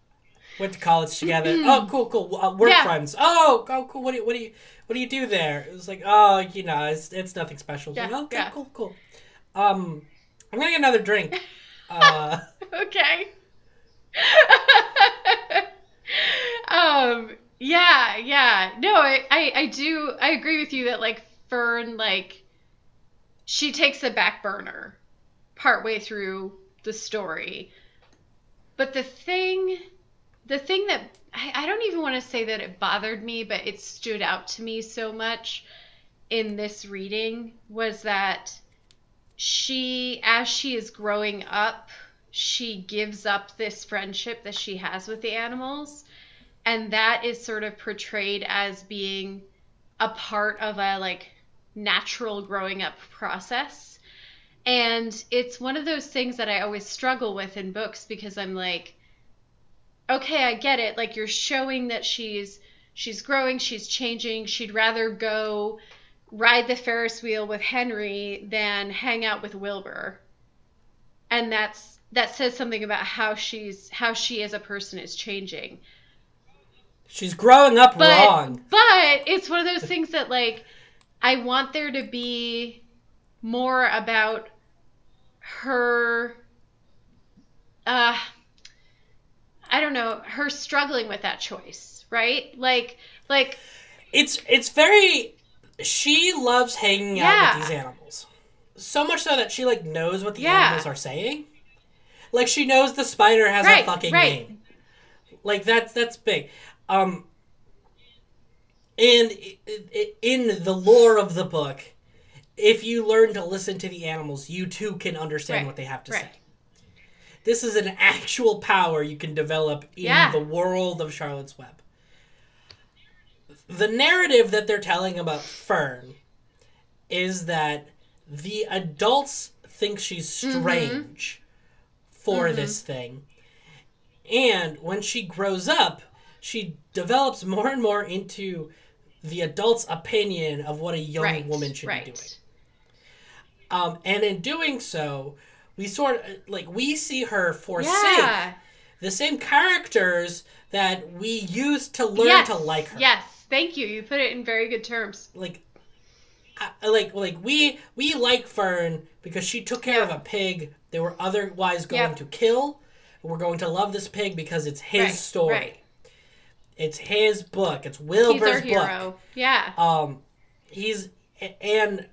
(laughs) Went to college together. oh, cool, cool. Uh, Hmm. Yeah. friends. Oh, oh, cool. What do you, what do you what do you do there? It was like, oh, you know, it's it's nothing special. Yeah, okay, yeah. cool, cool. Um, I'm gonna get another drink. (laughs) Uh, okay. (laughs) um yeah, yeah. No, I, I I do I agree with you that like Fern like she takes a back burner partway through the story. But the thing the thing that I, I don't even want to say that it bothered me, but it stood out to me so much in this reading was that she as she is growing up she gives up this friendship that she has with the animals. And that is sort of portrayed as being a part of a like natural growing up process and it's one of those things that i always struggle with in books because i'm like okay i get it. Like you're showing that she's she's growing she's changing. She'd rather go ride the ferris wheel with henry than hang out with wilbur. And that's that says something about how she's how she as a person is changing. She's growing up but wrong. but it's one of those things that like I want there to be more about her uh I don't know, her struggling with that choice, right? Like like It's it's very. She loves hanging out with these animals, so much so that she like knows what the Yeah. animals are saying. Like she knows the spider has Right, a fucking right. name. Like that's that's big. Um. And in the lore of the book, if you learn to listen to the animals, you too can understand Right, what they have to right. say. This is an actual power you can develop in Yeah. the world of Charlotte's Web. The narrative that they're telling about Fern is that the adults think she's Mm-hmm. strange for this thing. And when she grows up, she develops more and more into the adult's opinion of what a young right, woman should right. be doing. Um, and in doing so, we sort of like we see her forsake Yeah. the same characters that we used to learn yes. to like her. Yes. Thank you. You put it in very good terms. Like, I, like, like we we like Fern because she took care of a pig they were otherwise going Yep. to kill. We're going to love this pig because it's his Right, story. right. It's his book. It's He's Wilbur's our book. hero. Yeah. Um, he's and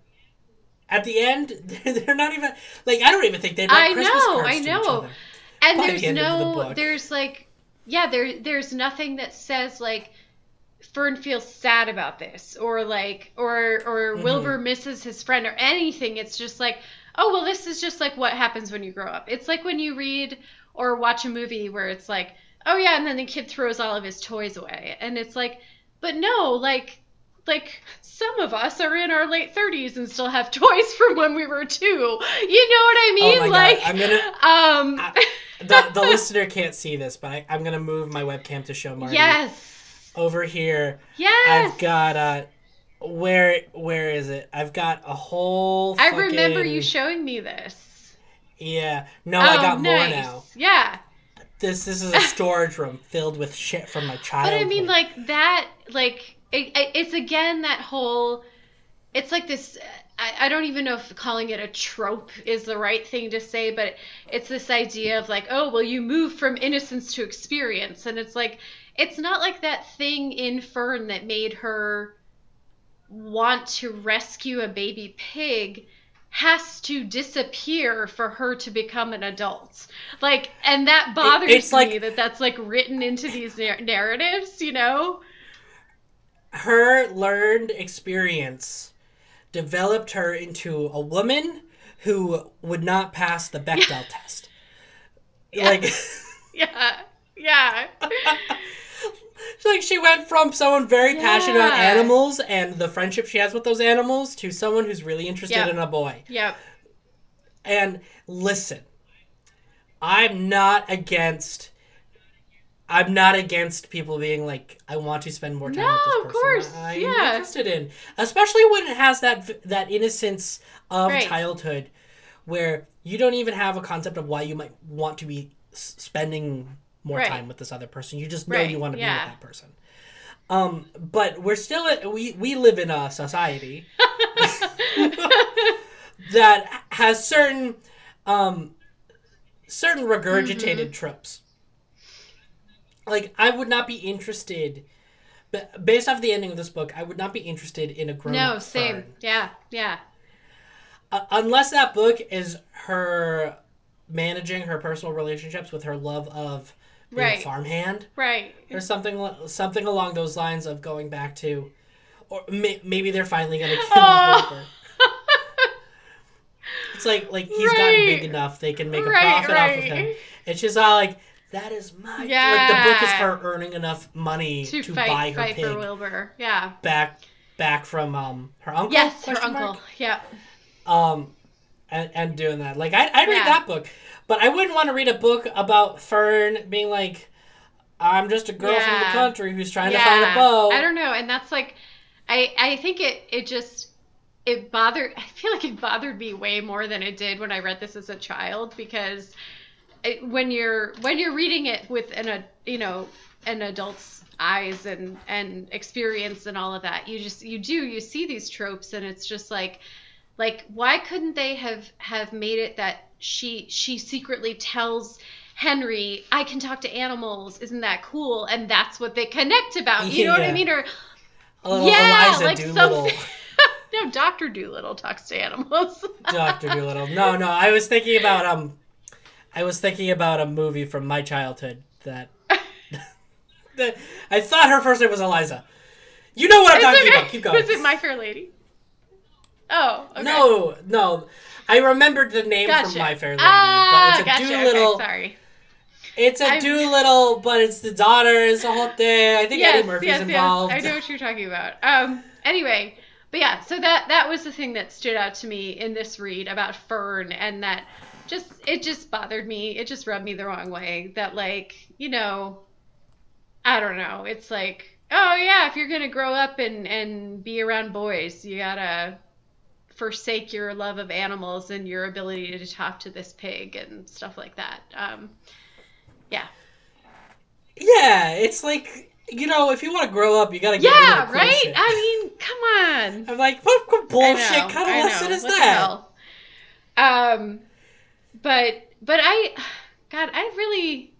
at the end (laughs) they're not even like I don't even think they write I Christmas know, cards I to each know. other. and by there's the of the no there's like yeah there there's nothing that says like fern feels sad about this or like or or Mm-hmm. wilbur misses his friend or anything it's just like oh well this is just like what happens when you grow up it's like when you read or watch a movie where it's like oh yeah and then the kid throws all of his toys away and it's like but no like like some of us are in our late 30s and still have (laughs) toys from when we were two you know what i mean Oh my like god! I'm gonna um (laughs) the, the listener can't see this, but I, I'm gonna move my webcam to show Marty. Yes. Over here, Yes. I've got uh, where where is it? I've got a whole. I remember you showing me this. Yeah. No, I Oh, got more now. Yeah. This this is a (laughs) storage room filled with shit from my childhood. But. I mean, like that, like it, it- it's again that whole. It's like this. I, I don't even know if calling it a trope is the right thing to say, but it's this idea of like, oh, well, you move from innocence to experience, and it's like, it's not like that thing in Fern that made her want to rescue a baby pig has to disappear for her to become an adult. Like, and that bothers it's me like- that that's like written into these nar- narratives, you know? Her learned experience developed her into a woman who would not pass the Bechdel test. Like, (laughs) Yeah. Yeah. (laughs) like she went from someone very passionate about animals and the friendship she has with those animals to someone who's really interested Yeah. in a boy. yep. And listen, I'm not against. I'm not against people being like, I want to spend more time No, with this of course, I'm yeah. interested in, especially when it has that that innocence of Right. childhood, where you don't even have a concept of why you might want to be spending more Right. time with this other person. You just know Right, you want to be yeah. with that person. Um, but we're still we we live in a society (laughs) (laughs) that has certain um certain regurgitated Mm-hmm. tropes. Like I would not be interested but based off the ending of this book, I would not be interested in a grown No, same. Yeah. Yeah. Uh, unless that book is her managing her personal relationships with her love of being Right. farmhand Right. or something something along those lines of going back to or may, maybe they're finally going to kill Oh. (laughs) It's like like he's gotten big enough they can make a Right, profit off of him. And she's all like, "That is my like the book is her earning enough money To, to, fight, buy her fight for Wilbur. Yeah. back back from um her uncle. Yes, her question mark? uncle. Yep. Um, and, and doing that like I I read Yeah. that book, but I wouldn't want to read a book about Fern being like, "I'm just a girl from the country who's trying to find a bow." I don't know, and that's like, I I think it it just it bothered. I feel like it bothered me way more than it did when I read this as a child because it, when you're when you're reading it with an a you know an adult's eyes and and experience and all of that, you just you do you see these tropes and it's just like like why couldn't they have have made it that she she secretly tells henry i can talk to animals. Isn't that cool? And that's what they connect about. You know what i mean? Or yeah Eliza like Doolittle, something (laughs) no dr doolittle talks to animals. Doctor Doolittle. No, no, I was thinking about um, I was thinking about a movie from my childhood that (laughs) that I thought her first name was Eliza. You know what I'm Is talking it- about. Keep going. (laughs) was it my fair lady oh okay. No, no. I remembered the name gotcha from My Fair Lady, ah, but it's a gotcha. Doolittle. okay, sorry It's a I'm- Doolittle, but it's the daughter. It's the whole thing. I think yes, Eddie Murphy's yes, involved. Yes, I know what you're talking about. Um, anyway, but yeah, so that that was the thing that stood out to me in this read about Fern, and that just it just bothered me. It just rubbed me the wrong way. That like you know, I don't know. It's like oh yeah, if you're gonna grow up and and be around boys, you gotta forsake your love of animals and your ability to talk to this pig and stuff like that. Um, yeah. Yeah, it's like you know, if you want to grow up, you gotta get Yeah, right? shit. I mean, come on. I'm like, what, bullshit know, kind of lesson is What that? Um, but but I, God, I really,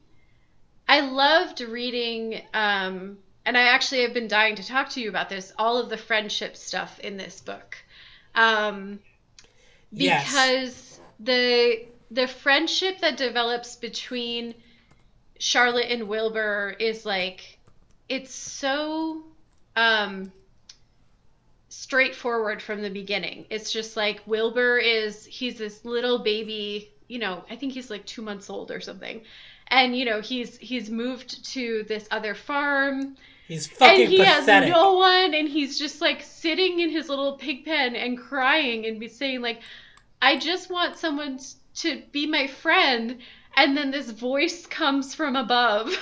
I loved reading. Um, and I actually have been dying to talk to you about this. All of the friendship stuff in this book, um, Yes. because the the friendship that develops between Charlotte and Wilbur is like it's so um straightforward from the beginning. It's just like Wilbur is he's this little baby, you know, I think he's like 2 months old or something. And you know, he's he's moved to this other farm. He's fucking and he pathetic. has no one and he's just like sitting in his little pig pen and crying and be saying like i just want someone to be my friend. And then this voice comes from above.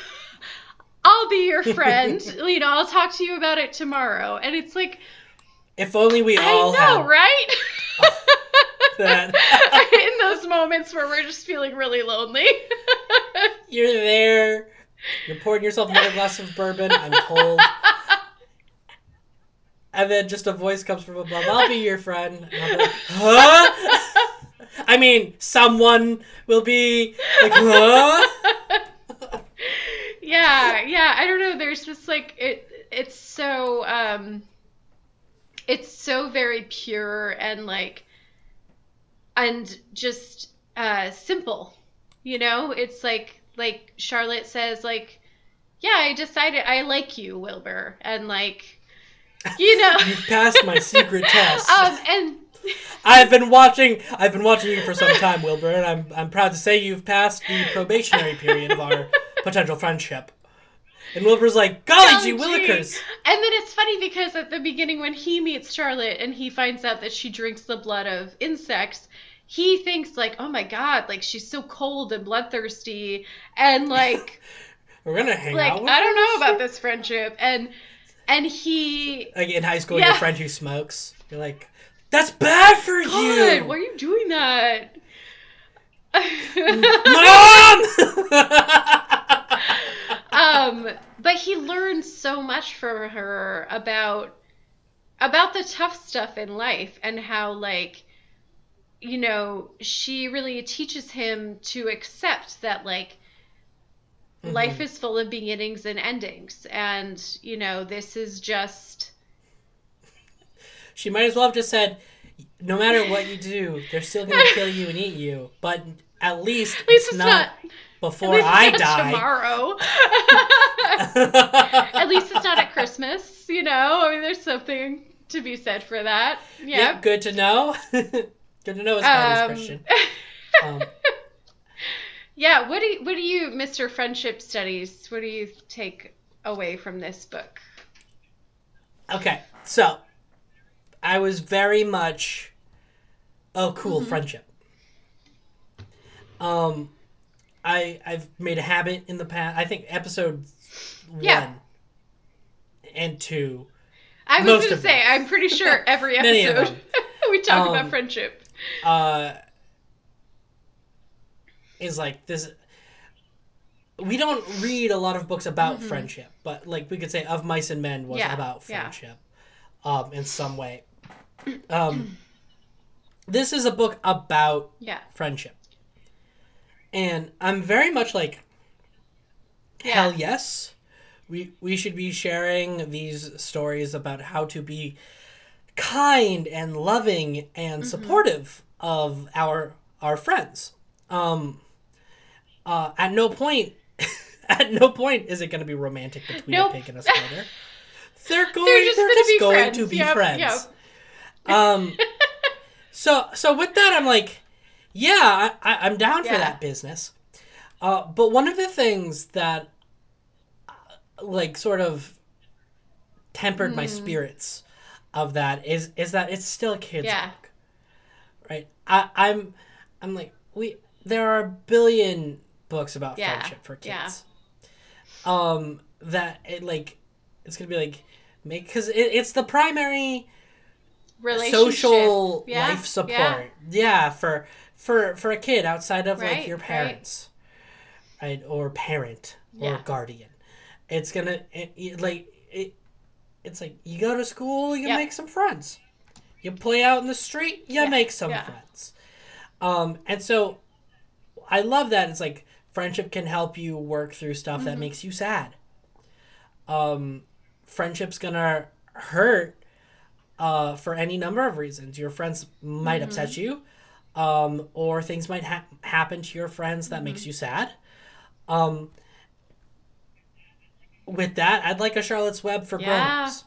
(laughs) I'll be your (laughs) friend. You know i'll talk to you about it tomorrow. And it's like if only we i all know had right (laughs) that. (laughs) in those moments where we're just feeling really lonely (laughs) You're there. You're pouring yourself another glass of bourbon. I'm cold. And then just a voice comes from above. I'll be your friend. Like, huh? I mean, someone will be like, huh? (laughs) yeah yeah i don't know there's just like it it's so um it's so very pure and like and just uh, simple. You know, it's like like Charlotte says, like, yeah, I decided I like you, Wilbur, and like, you know, (laughs) You've passed my secret (laughs) test. um, and (laughs) I've been watching. I've been watching you for some time, Wilbur, and I'm I'm proud to say you've passed the probationary period of our potential friendship. And Wilbur's like, golly gee. willikers. And then it's funny because at the beginning, when he meets Charlotte and he finds out that she drinks the blood of insects, he thinks like, "Oh my god, like she's so cold and bloodthirsty," and like, (laughs) We're gonna hang like out. With I don't know about this friendship. And and he, Like in high school, Yeah. your friend who smokes. You're like, that's bad for God, you. why are you doing that? (laughs) (laughs) Mom. um, but he learns so much from her about about the tough stuff in life and how like you know she really teaches him to accept that like mm-hmm. life is full of beginnings and endings and you know this is just She might as well have just said, no matter what you do, they're still gonna (laughs) kill you and eat you. But at least, at least it's, it's not, not, before (laughs) at least I not die. tomorrow (laughs) at least it's not at christmas you know i mean there's something to be said for that yeah Yep, good to know. Good to know as far Um, Christian. (laughs) Um, Yeah, what do you, what do you, Mr. Friendship Studies, what do you take away from this book? okay, so I was very much oh cool Mm-hmm. friendship. Um, I I've made a habit in the past. I think episode Yeah. one and two. I was going to say, them. I'm pretty sure (laughs) every episode (laughs) we talk Um, about friendship. Uh is like this we don't read a lot of books about friendship but like we could say of mice and men was Mm-hmm. Yeah, about yeah. friendship um in some way um this is a book about Yeah. friendship and i'm very much like Yeah. hell yes we we should be sharing these stories about how to be kind and loving and Mm-hmm. supportive of our our friends um uh at no point (laughs) at no point is it going to be romantic between Nope. a pig and a spider (laughs) they're going They're just they're just be going friends. to be Yep, friends yep. um (laughs) so so with that i'm like yeah I, i'm down for that business uh but one of the things that uh, like sort of tempered Hmm. my spirits of that is is that it's still a kid's Yeah. book right i i'm i'm like we there are a billion books about Yeah, friendship for yeah. kids um that it like it's gonna be like make because it, it's the primary Relationship. social Yeah, life support yeah. yeah. for for for a kid outside of like your parents right, or parent or guardian it's gonna it, it- like it's like you go to school you Yep. make some friends you play out in the street you Yeah, make some yeah. friends um and so i love that it's like friendship can help you work through stuff that Mm-hmm. makes you sad um friendship's gonna hurt uh, for any number of reasons. Your friends might upset Mm-hmm. you, um, or things might ha- happen to your friends that Mm-hmm. makes you sad. Um, with that, I'd like a Charlotte's Web for Yeah. grown-ups.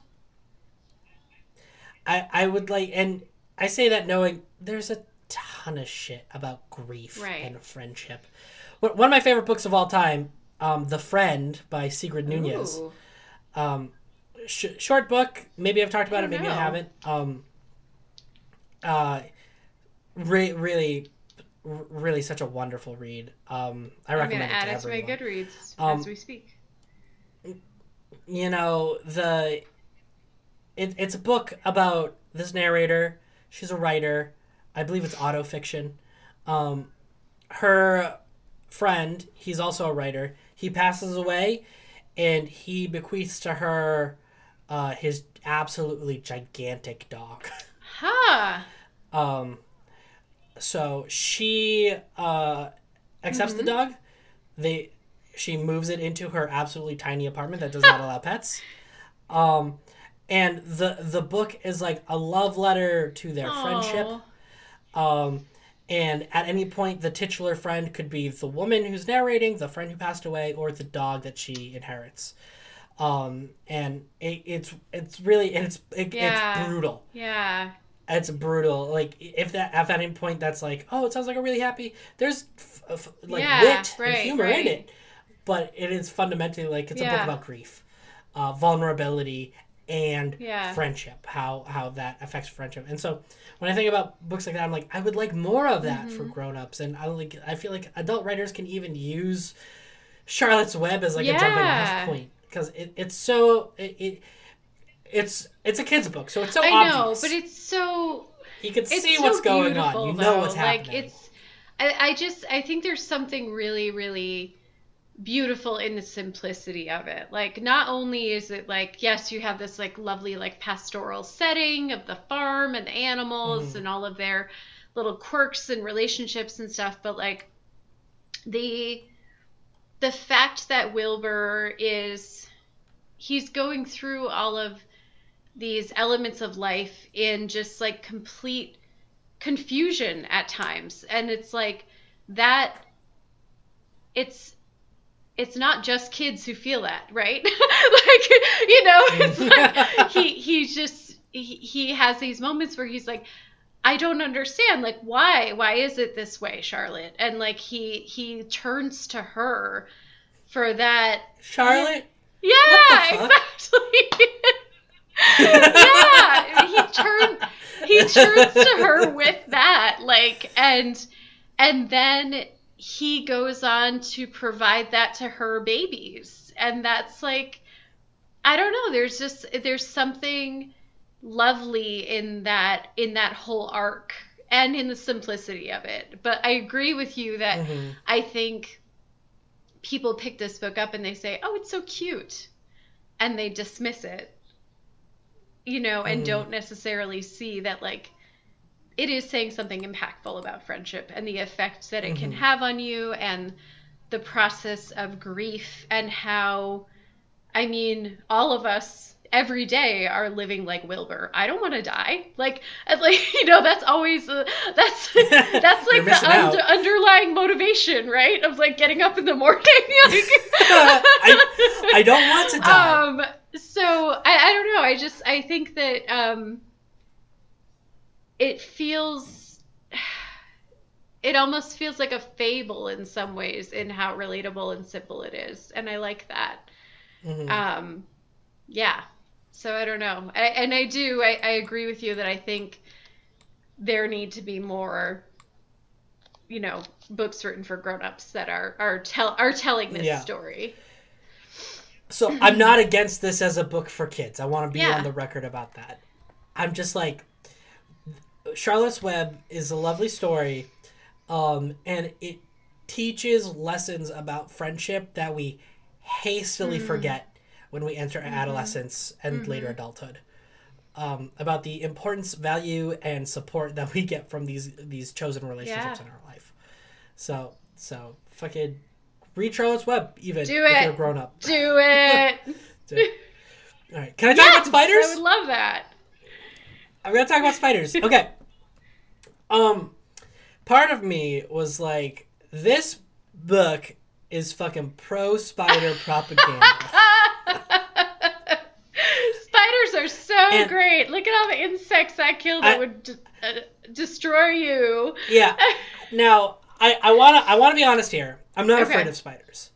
I I would like, and I say that knowing there's a ton of shit about grief Right. and friendship. One one of my favorite books of all time, um, The Friend by Sigrid Nunez um, sh- short book. Maybe I've talked about it. Maybe I haven't. Um, uh, re- really, really such a wonderful read. Um, I I'm recommend to add it to it my. Goodreads Um, as we speak. You know the. It, it's a book about this narrator. She's a writer. I believe it's autofiction. Um, her friend, he's also a writer. He passes away, and he bequeaths to her uh, his absolutely gigantic dog. (laughs) Huh. Um, so she uh, accepts the dog. They she moves it into her absolutely tiny apartment that does not allow (laughs) pets. Um, and the the book is like a love letter to their friendship. Um, and at any point the titular friend could be the woman who's narrating, the friend who passed away, or the dog that she inherits. Um, and it, it's it's really and it's it, Yeah. it's brutal Yeah. it's brutal. Like if that if at any point that's like, oh, it sounds like a really happy. There's f- f- like Yeah, wit right, and humor in it, but it is fundamentally like it's a book about grief, uh, vulnerability, and Yeah. friendship. How how that affects friendship. And so when I think about books like that, I'm like, I would like more of that for Mm-hmm. grown-ups. And I like I feel like adult writers can even use Charlotte's Web as like a jumping off point because it, it's so it, it it's it's a kid's book, so it's so I obvious. know, but it's so You can see so what's going on. You know what's happening. Like it's I, I just I think there's something really, really beautiful in the simplicity of it. Like not only is it like, yes, you have this like lovely like pastoral setting of the farm and the animals Mhm. and all of their little quirks and relationships and stuff, but like the the fact that Wilbur is he's going through all of these elements of life in just like complete confusion at times and it's like that it's it's not just kids who feel that right (laughs) like you know (laughs) it's like he he's just he, he has these moments where he's like i don't understand like why why is it this way charlotte and like he he turns to her for that Charlotte. yeah, What the exactly. yeah, he turned he turns to her with that like and and then he goes on to provide that to her babies and that's like I don't know, there's just there's something lovely in that in that whole arc and in the simplicity of it. But I agree with you that Mhm. I think people pick this book up and they say, "Oh, it's so cute," and they dismiss it, you know, and Mhm. don't necessarily see that like it is saying something impactful about friendship and the effects that it can Mhm. have on you and the process of grief and how I mean, all of us every day are living like Wilbur. I don't want to die. Like, (laughs) like you know, that's always uh, that's (laughs) that's like the under, underlying motivation, right? Of like getting up in the morning. (laughs) like, I, I don't want to die. um. So I, I don't know. I just I think that um. It feels. (sighs) It almost feels like a fable in some ways in how relatable and simple it is, and I like that. Mhm. Um, yeah. So I don't know. I, and I do. I, I agree with you that I think there need to be more, you know, books written for grown-ups that are are tell are telling this Yeah. story. so I'm not against this as a book for kids. I want to be Yeah. on the record about that. I'm just like Charlotte's Web is a lovely story, um, and it teaches lessons about friendship that we hastily Mm. forget when we enter Mm-hmm. adolescence and later adulthood. Um, about the importance, value, and support that we get from these these chosen relationships Yeah. in our life. So so fucking read Charlotte's Web even Do if it. you're grown up. Do it. (laughs) Do it. All right, can I talk about spiders? I would love that. I'm gonna talk about spiders. (laughs) Okay. Um, part of me was like, this book is fucking pro spider (laughs) propaganda. Spiders are so And- great. Look at all the insects I killed that I- would uh, destroy you. yeah. (laughs) Now, I, I wanna I wanna be honest here. I'm not Okay. afraid of spiders.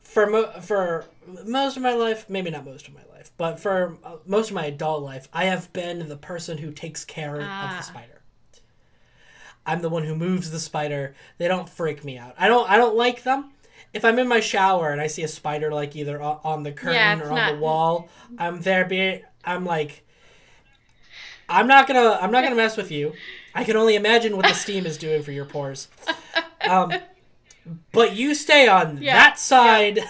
For mo- for most of my life, maybe not most of my life, but for uh, most of my adult life, I have been the person who takes care of Ah. the spider. I'm the one who moves the spider. They don't freak me out. I don't I don't like them. If I'm in my shower and I see a spider like either on the curtain Yeah, or on the wall, I'm there be I'm like I'm not going to I'm not going to mess with you. I can only imagine what the (laughs) steam is doing for your pores. Um but you stay on Yeah, that side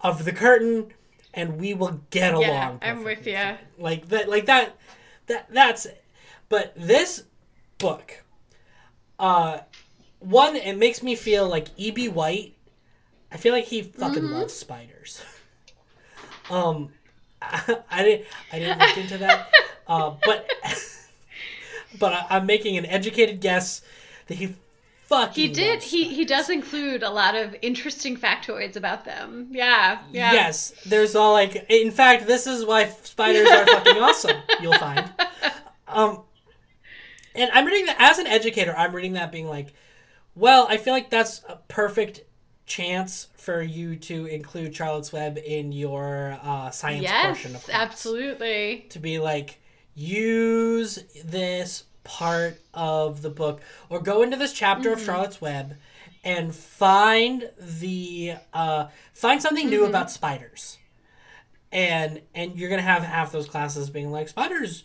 of the curtain and we will get along. Yeah, I'm with you. Like that like that that that's it. But this book uh one it makes me feel like E.B. White I feel like he fucking Mm-hmm. loves spiders. (laughs) um (laughs) I, didn't I didn't look into that. Uh but (laughs) but I, I'm making an educated guess that They fucking He did. He he does include a lot of interesting factoids about them. Yeah. Yeah. Yes, there's all like. In fact, this is why spiders are (laughs) fucking awesome. You'll find. Um, and I'm reading that as an educator. I'm reading that being like, well, I feel like that's a perfect chance for you to include Charlotte's Web in your uh, science portion of Yes. class. Absolutely. To be like, use this part of the book, or go into this chapter Mm-hmm. of Charlotte's Web, and find the uh, find something new Mm-hmm. about spiders and and you're gonna have half those classes being like spiders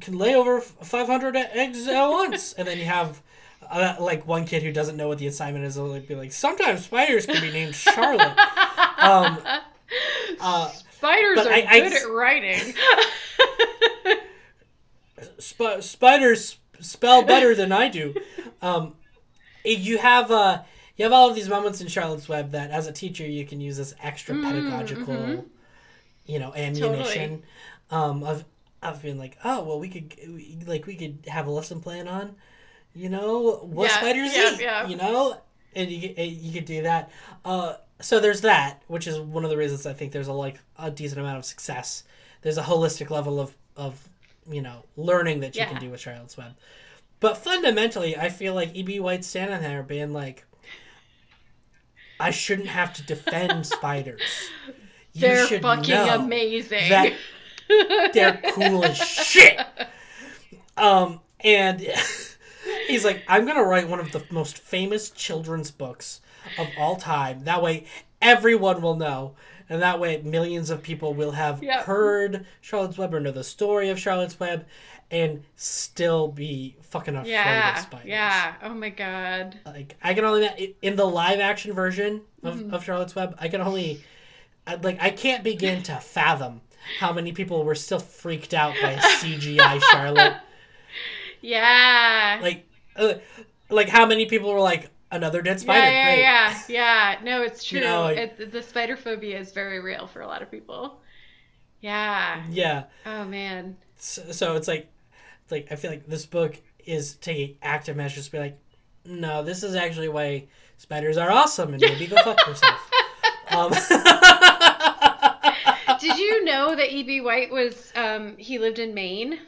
can lay over 500 eggs at once and then you have uh, like one kid who doesn't know what the assignment is will like be like sometimes spiders can be named charlotte um, (laughs) uh, Spiders are I- I good s- at writing. (laughs) sp- spiders spell better than i do. (laughs) Um, you have uh, you have all of these moments in charlotte's web that as a teacher you can use as extra pedagogical you know ammunition um, of of being like oh well we could we- like we could have a lesson plan on you know what Yeah, spiders yeah, eat yeah. you know? And you could- you could do that. Uh, so there's that which is one of the reasons i think there's a like a decent amount of success. There's a holistic level of of you know learning that you Yeah. can do with charlotte's web but fundamentally i feel like eb white's standing there being like i shouldn't have to defend (laughs) spiders You They're fucking amazing. that they're cool as (laughs) shit. Um, and (laughs) he's like, I'm gonna write one of the most famous children's books of all time. That way, everyone will know, and that way, millions of people will have Yep. heard Charlotte's Web or know the story of Charlotte's Web, and still be fucking afraid of yeah. spiders. Yeah. Oh my god. Like I can only in the live action version of, Mm-hmm. of Charlotte's Web, I can only like I can't begin to fathom how many people were still freaked out by (laughs) CGI Charlotte. Yeah. Like, uh, like how many people were like another dead spider? yeah, yeah, Great. yeah, yeah. No, it's true. You know, like- it, the spider phobia is very real for a lot of people. Yeah. Yeah. Oh man. So, so it's like, it's like I feel like this book is taking active measures to be like, no, this is actually why spiders are awesome, and maybe go (laughs) fuck yourself. Um, (laughs) Did you know that E.B. White was um he lived in Maine?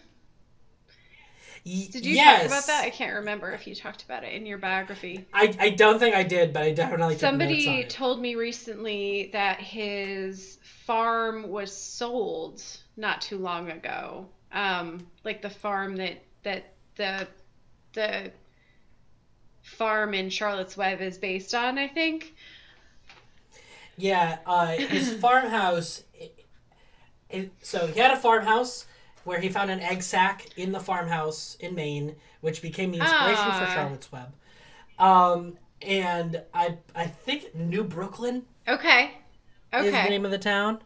Did you yes. talk about that? I can't remember if you talked about it in your biography. I, I don't think I did, but I definitely took notes on Somebody told me recently that his farm was sold not too long ago. Um, like the farm that that the the farm in Charlotte's Web is based on, I think. Yeah, uh, his (laughs) farmhouse. It, it, so he had a farmhouse where he found an egg sack in the farmhouse in Maine, which became the inspiration for. Charlotte's Web. Um, and I I think New Brooklyn Okay. is the Okay. name of the town.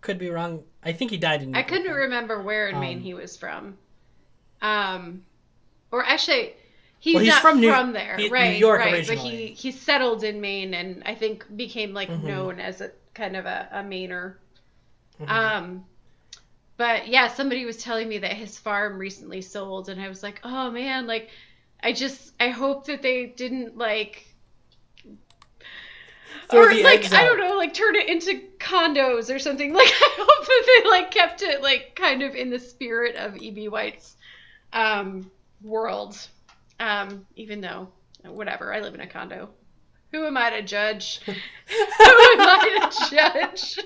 Could be wrong. I think he died in. New I couldn't remember where in Maine Um, he was from. Um, or actually, he's, Well, he's not from from, there, he- New right? York right. But originally. he he settled in Maine, and I think became like Mhm. known as a kind of a, a Mainer. Mhm. Um, but yeah, somebody was telling me that his farm recently sold, and I was like, oh man, like, I just I hope that they didn't like. Throw or like I don't know, like turn it into condos or something. (laughs) Like I hope that they like kept it like kind of in the spirit of E.B. White's um, world. Um, even though whatever, I live in a condo. Who am I to judge? (laughs) Who am I to judge?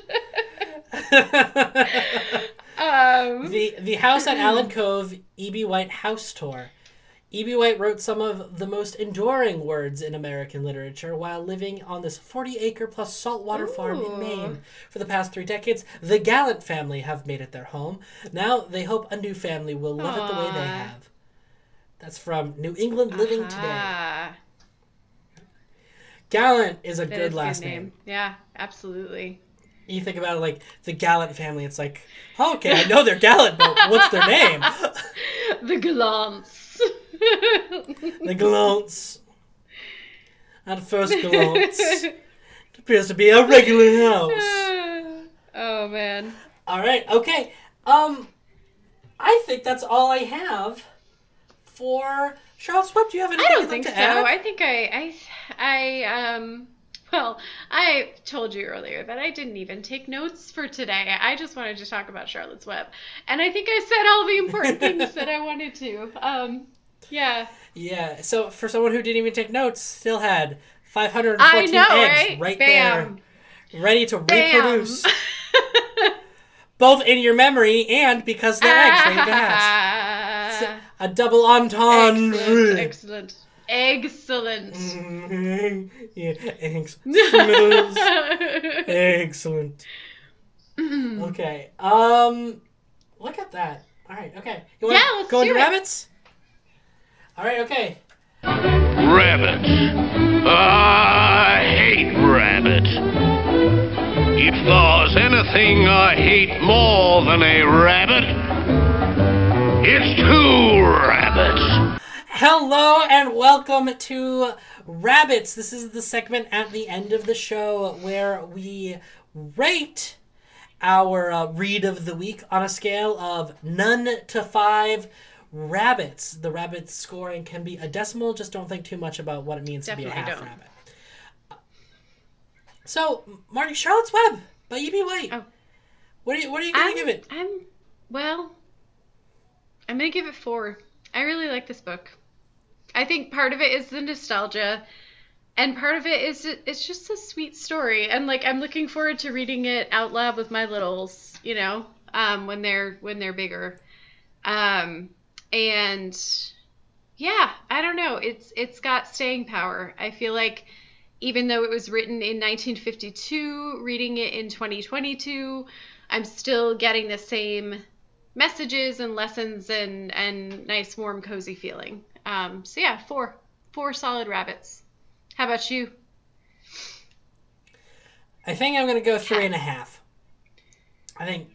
(laughs) um, the the house at Allen (clears throat) Cove E.B. White house tour. E.B. White wrote some of the most enduring words in American literature while living on this 40 acre plus saltwater farm in Maine. For the past three decades, the Gallant family have made it their home. Now they hope a new family will love it the way they have. That's from New England Living Today. ah, Gallant is a that good is last name. name. Yeah, absolutely. You think about it like the Gallant family, it's like, oh, okay, I know they're Gallant, but what's their name? (laughs) The Gallants. (laughs) The Gallants. At first glance, It appears to be a regular house. (laughs) oh man. All right, okay. Um, I think that's all I have for Charlotte's Web? Do you have anything I don't think so. add? I think I, I, I, um, well, I told you earlier that I didn't even take notes for today. I just wanted to talk about Charlotte's Web, and I think I said all the important (laughs) things that I wanted to. Um, yeah, Yeah. So for someone who didn't even take notes, still had 514 know, eggs right? there, Bam, ready to bam. reproduce, (laughs) both in your memory and because they're eggs ready to hatch. (laughs) Ah, A double entendre. excellent, excellent, excellent. Mm, (laughs) yeah, (laughs) excellent. excellent. Okay. Um, look at that. All right. Okay. You wanna Yeah, let's go into do it. rabbits. All right. Okay. Rabbits. I hate rabbits. If there's anything I hate more than a rabbit, it's two rabbits. Hello and welcome to Rabbits. This is the segment at the end of the show where we rate our uh, read of the week on a scale of none to five rabbits. The rabbit scoring can be a decimal, just don't think too much about what it means to be a half don't. rabbit. So, Marty, Charlotte's Web by E.B. White. Oh. What are you, what are you going to give it? I'm well. I'm gonna give it four. I really like this book. I think part of it is the nostalgia, and part of it is it's just a sweet story. And like I'm looking forward to reading it out loud with my littles. You know, um, when they're when they're bigger. Um, and yeah, I don't know. It's it's got staying power. I feel like even though it was written in 1952, reading it in 2022, I'm still getting the same messages and lessons and and nice warm cozy feeling. Um, so yeah, four four solid rabbits. How about you? I think I'm going to go three and a half. I think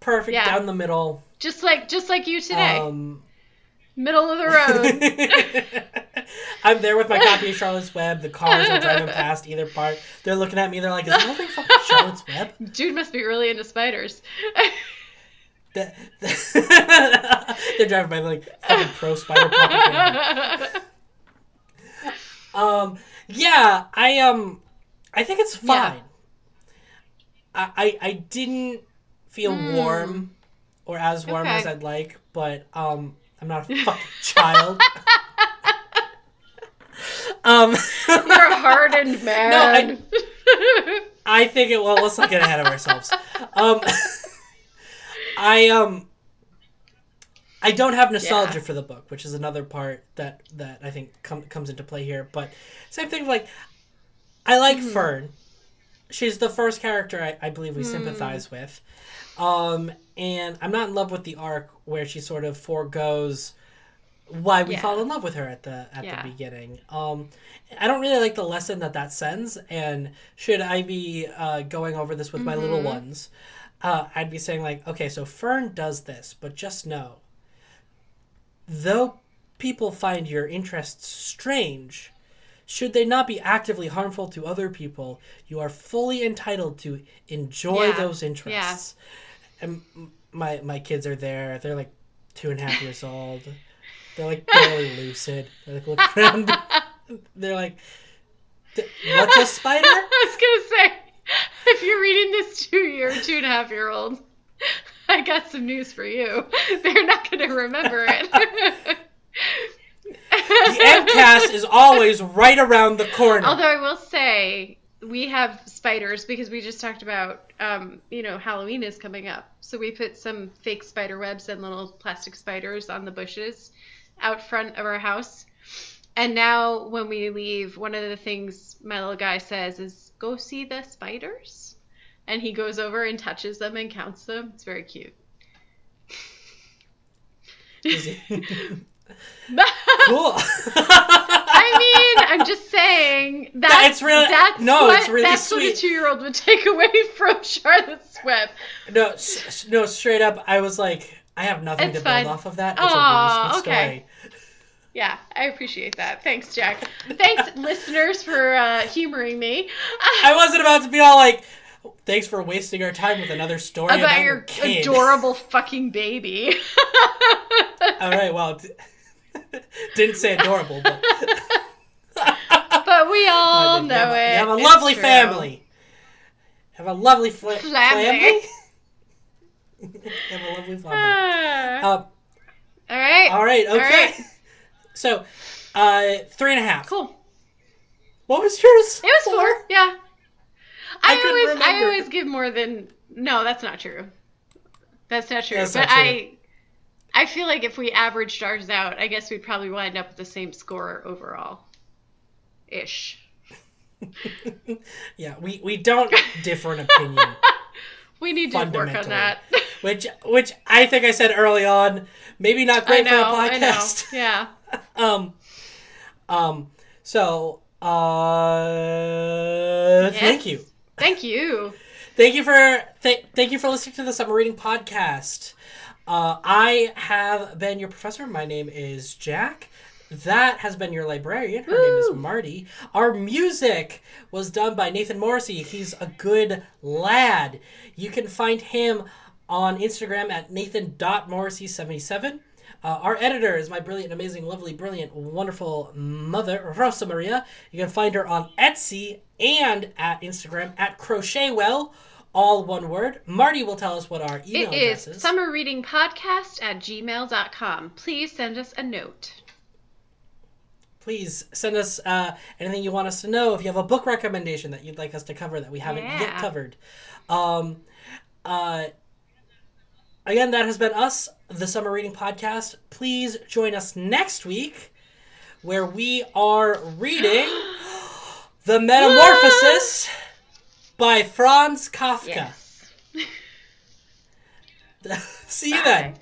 perfect Yeah. down the middle. Just like just like you today, Um, middle of the road. (laughs) I'm there with my copy of Charlotte's Web. The cars are driving past either part. They're looking at me. They're like, "Is that (laughs) fucking Charlotte's Web?" Dude must be really into spiders. (laughs) The- the- (laughs) They're driving by like fucking pro spider propaganda. Um, yeah, I um, I think it's Yeah. fine. I, I I didn't feel warm or as warm. Okay. as I'd like, but um, I'm not a fucking child. (laughs) um. You're a hardened (laughs) man. No. I think it. Well, let's not get ahead of ourselves. Um, I um, I don't have nostalgia Yeah. for the book, which is another part that that I think com- comes into play here. But same thing. Like, I like Mm-hmm. Fern. She's the first character I, I believe we Hmm. sympathize with. Um, and I'm not in love with the arc where she sort of foregoes why we Yeah. fall in love with her at the at Yeah. the beginning. Um, I don't really like the lesson that that sends. And should I be uh, going over this with my little Mm-hmm. ones, uh, I'd be saying like, okay, so Fern does this, but just know, though people find your interests strange, should they not be actively harmful to other people, you are fully entitled to enjoy Yeah. those interests. And my my kids are there. They're like two and a half years old. They're like barely (laughs) lucid. (laughs) They're like looking around. They're like, "What's a spider?" (laughs) I was gonna say, (laughs) if you're reading this to your two and a half year old, (laughs) I got some news for you. (laughs) They're not gonna remember it. The endcast is always right around the corner. Although I will say we have spiders because we just talked about um, you know Halloween is coming up, so we put some fake spider webs and little plastic spiders on the bushes out front of our house. And now when we leave, one of the things my little guy says is, "Go see the spiders," and he goes over and touches them and counts them. It's very cute. He- (laughs) I mean, I'm just saying that It's really- that's no, what, it's really that's what a two year old would take away (laughs) from Charlotte's Web. no, s- no, straight up. I was like, I have nothing It's to build off of that. It's Aw, a really sweet okay. story. Yeah, I appreciate that. Thanks, Jack. Thanks, (laughs) listeners, for uh, humoring me I wasn't about to be all like, "Thanks for wasting our time with another story about, about your kid." adorable fucking baby. (laughs) All right, well, (laughs) Didn't say adorable, but But we all know have, it. you have a It's lovely true. family. Have a lovely fla- Family. have a lovely (sighs) family. Ah. Uh, all right. all right, okay. right. So, uh, three and a half. Cool. What was yours? It was four. Yeah. I, I always I always give more than no, that's not true. That's not true. That's but not true. I I feel like if we averaged ours out, I guess we'd probably wind up with the same score overall. Ish. (laughs) Yeah, we, we don't differ in opinion, (laughs) We need to work on that. which which I think I said early on, maybe not great know, for a podcast. Yeah. (laughs) Um, um. So, uh, thank you, Thank you. thank you for th- thank you for listening to the summer reading podcast. Uh, I have been your professor. My name is Jack. That has been your librarian. Her name is Marty. Our music was done by Nathan Morrissey. He's a good lad. You can find him on Instagram at nathan.morrissey77. Uh, our editor is my brilliant, amazing, lovely, brilliant, wonderful mother, Rosa Maria. You can find her on Etsy and at Instagram at Crochetwell, all one word. Marty will tell us what our email It address is is. summerreadingpodcast at gmail.com. Please send us a note. please send us uh, anything you want us to know if you have a book recommendation that you'd like us to cover that we haven't yet covered um, uh, again that has been us the summer reading podcast please join us next week where we are reading (gasps) the metamorphosis by franz kafka Yes. (laughs) see you then Bye.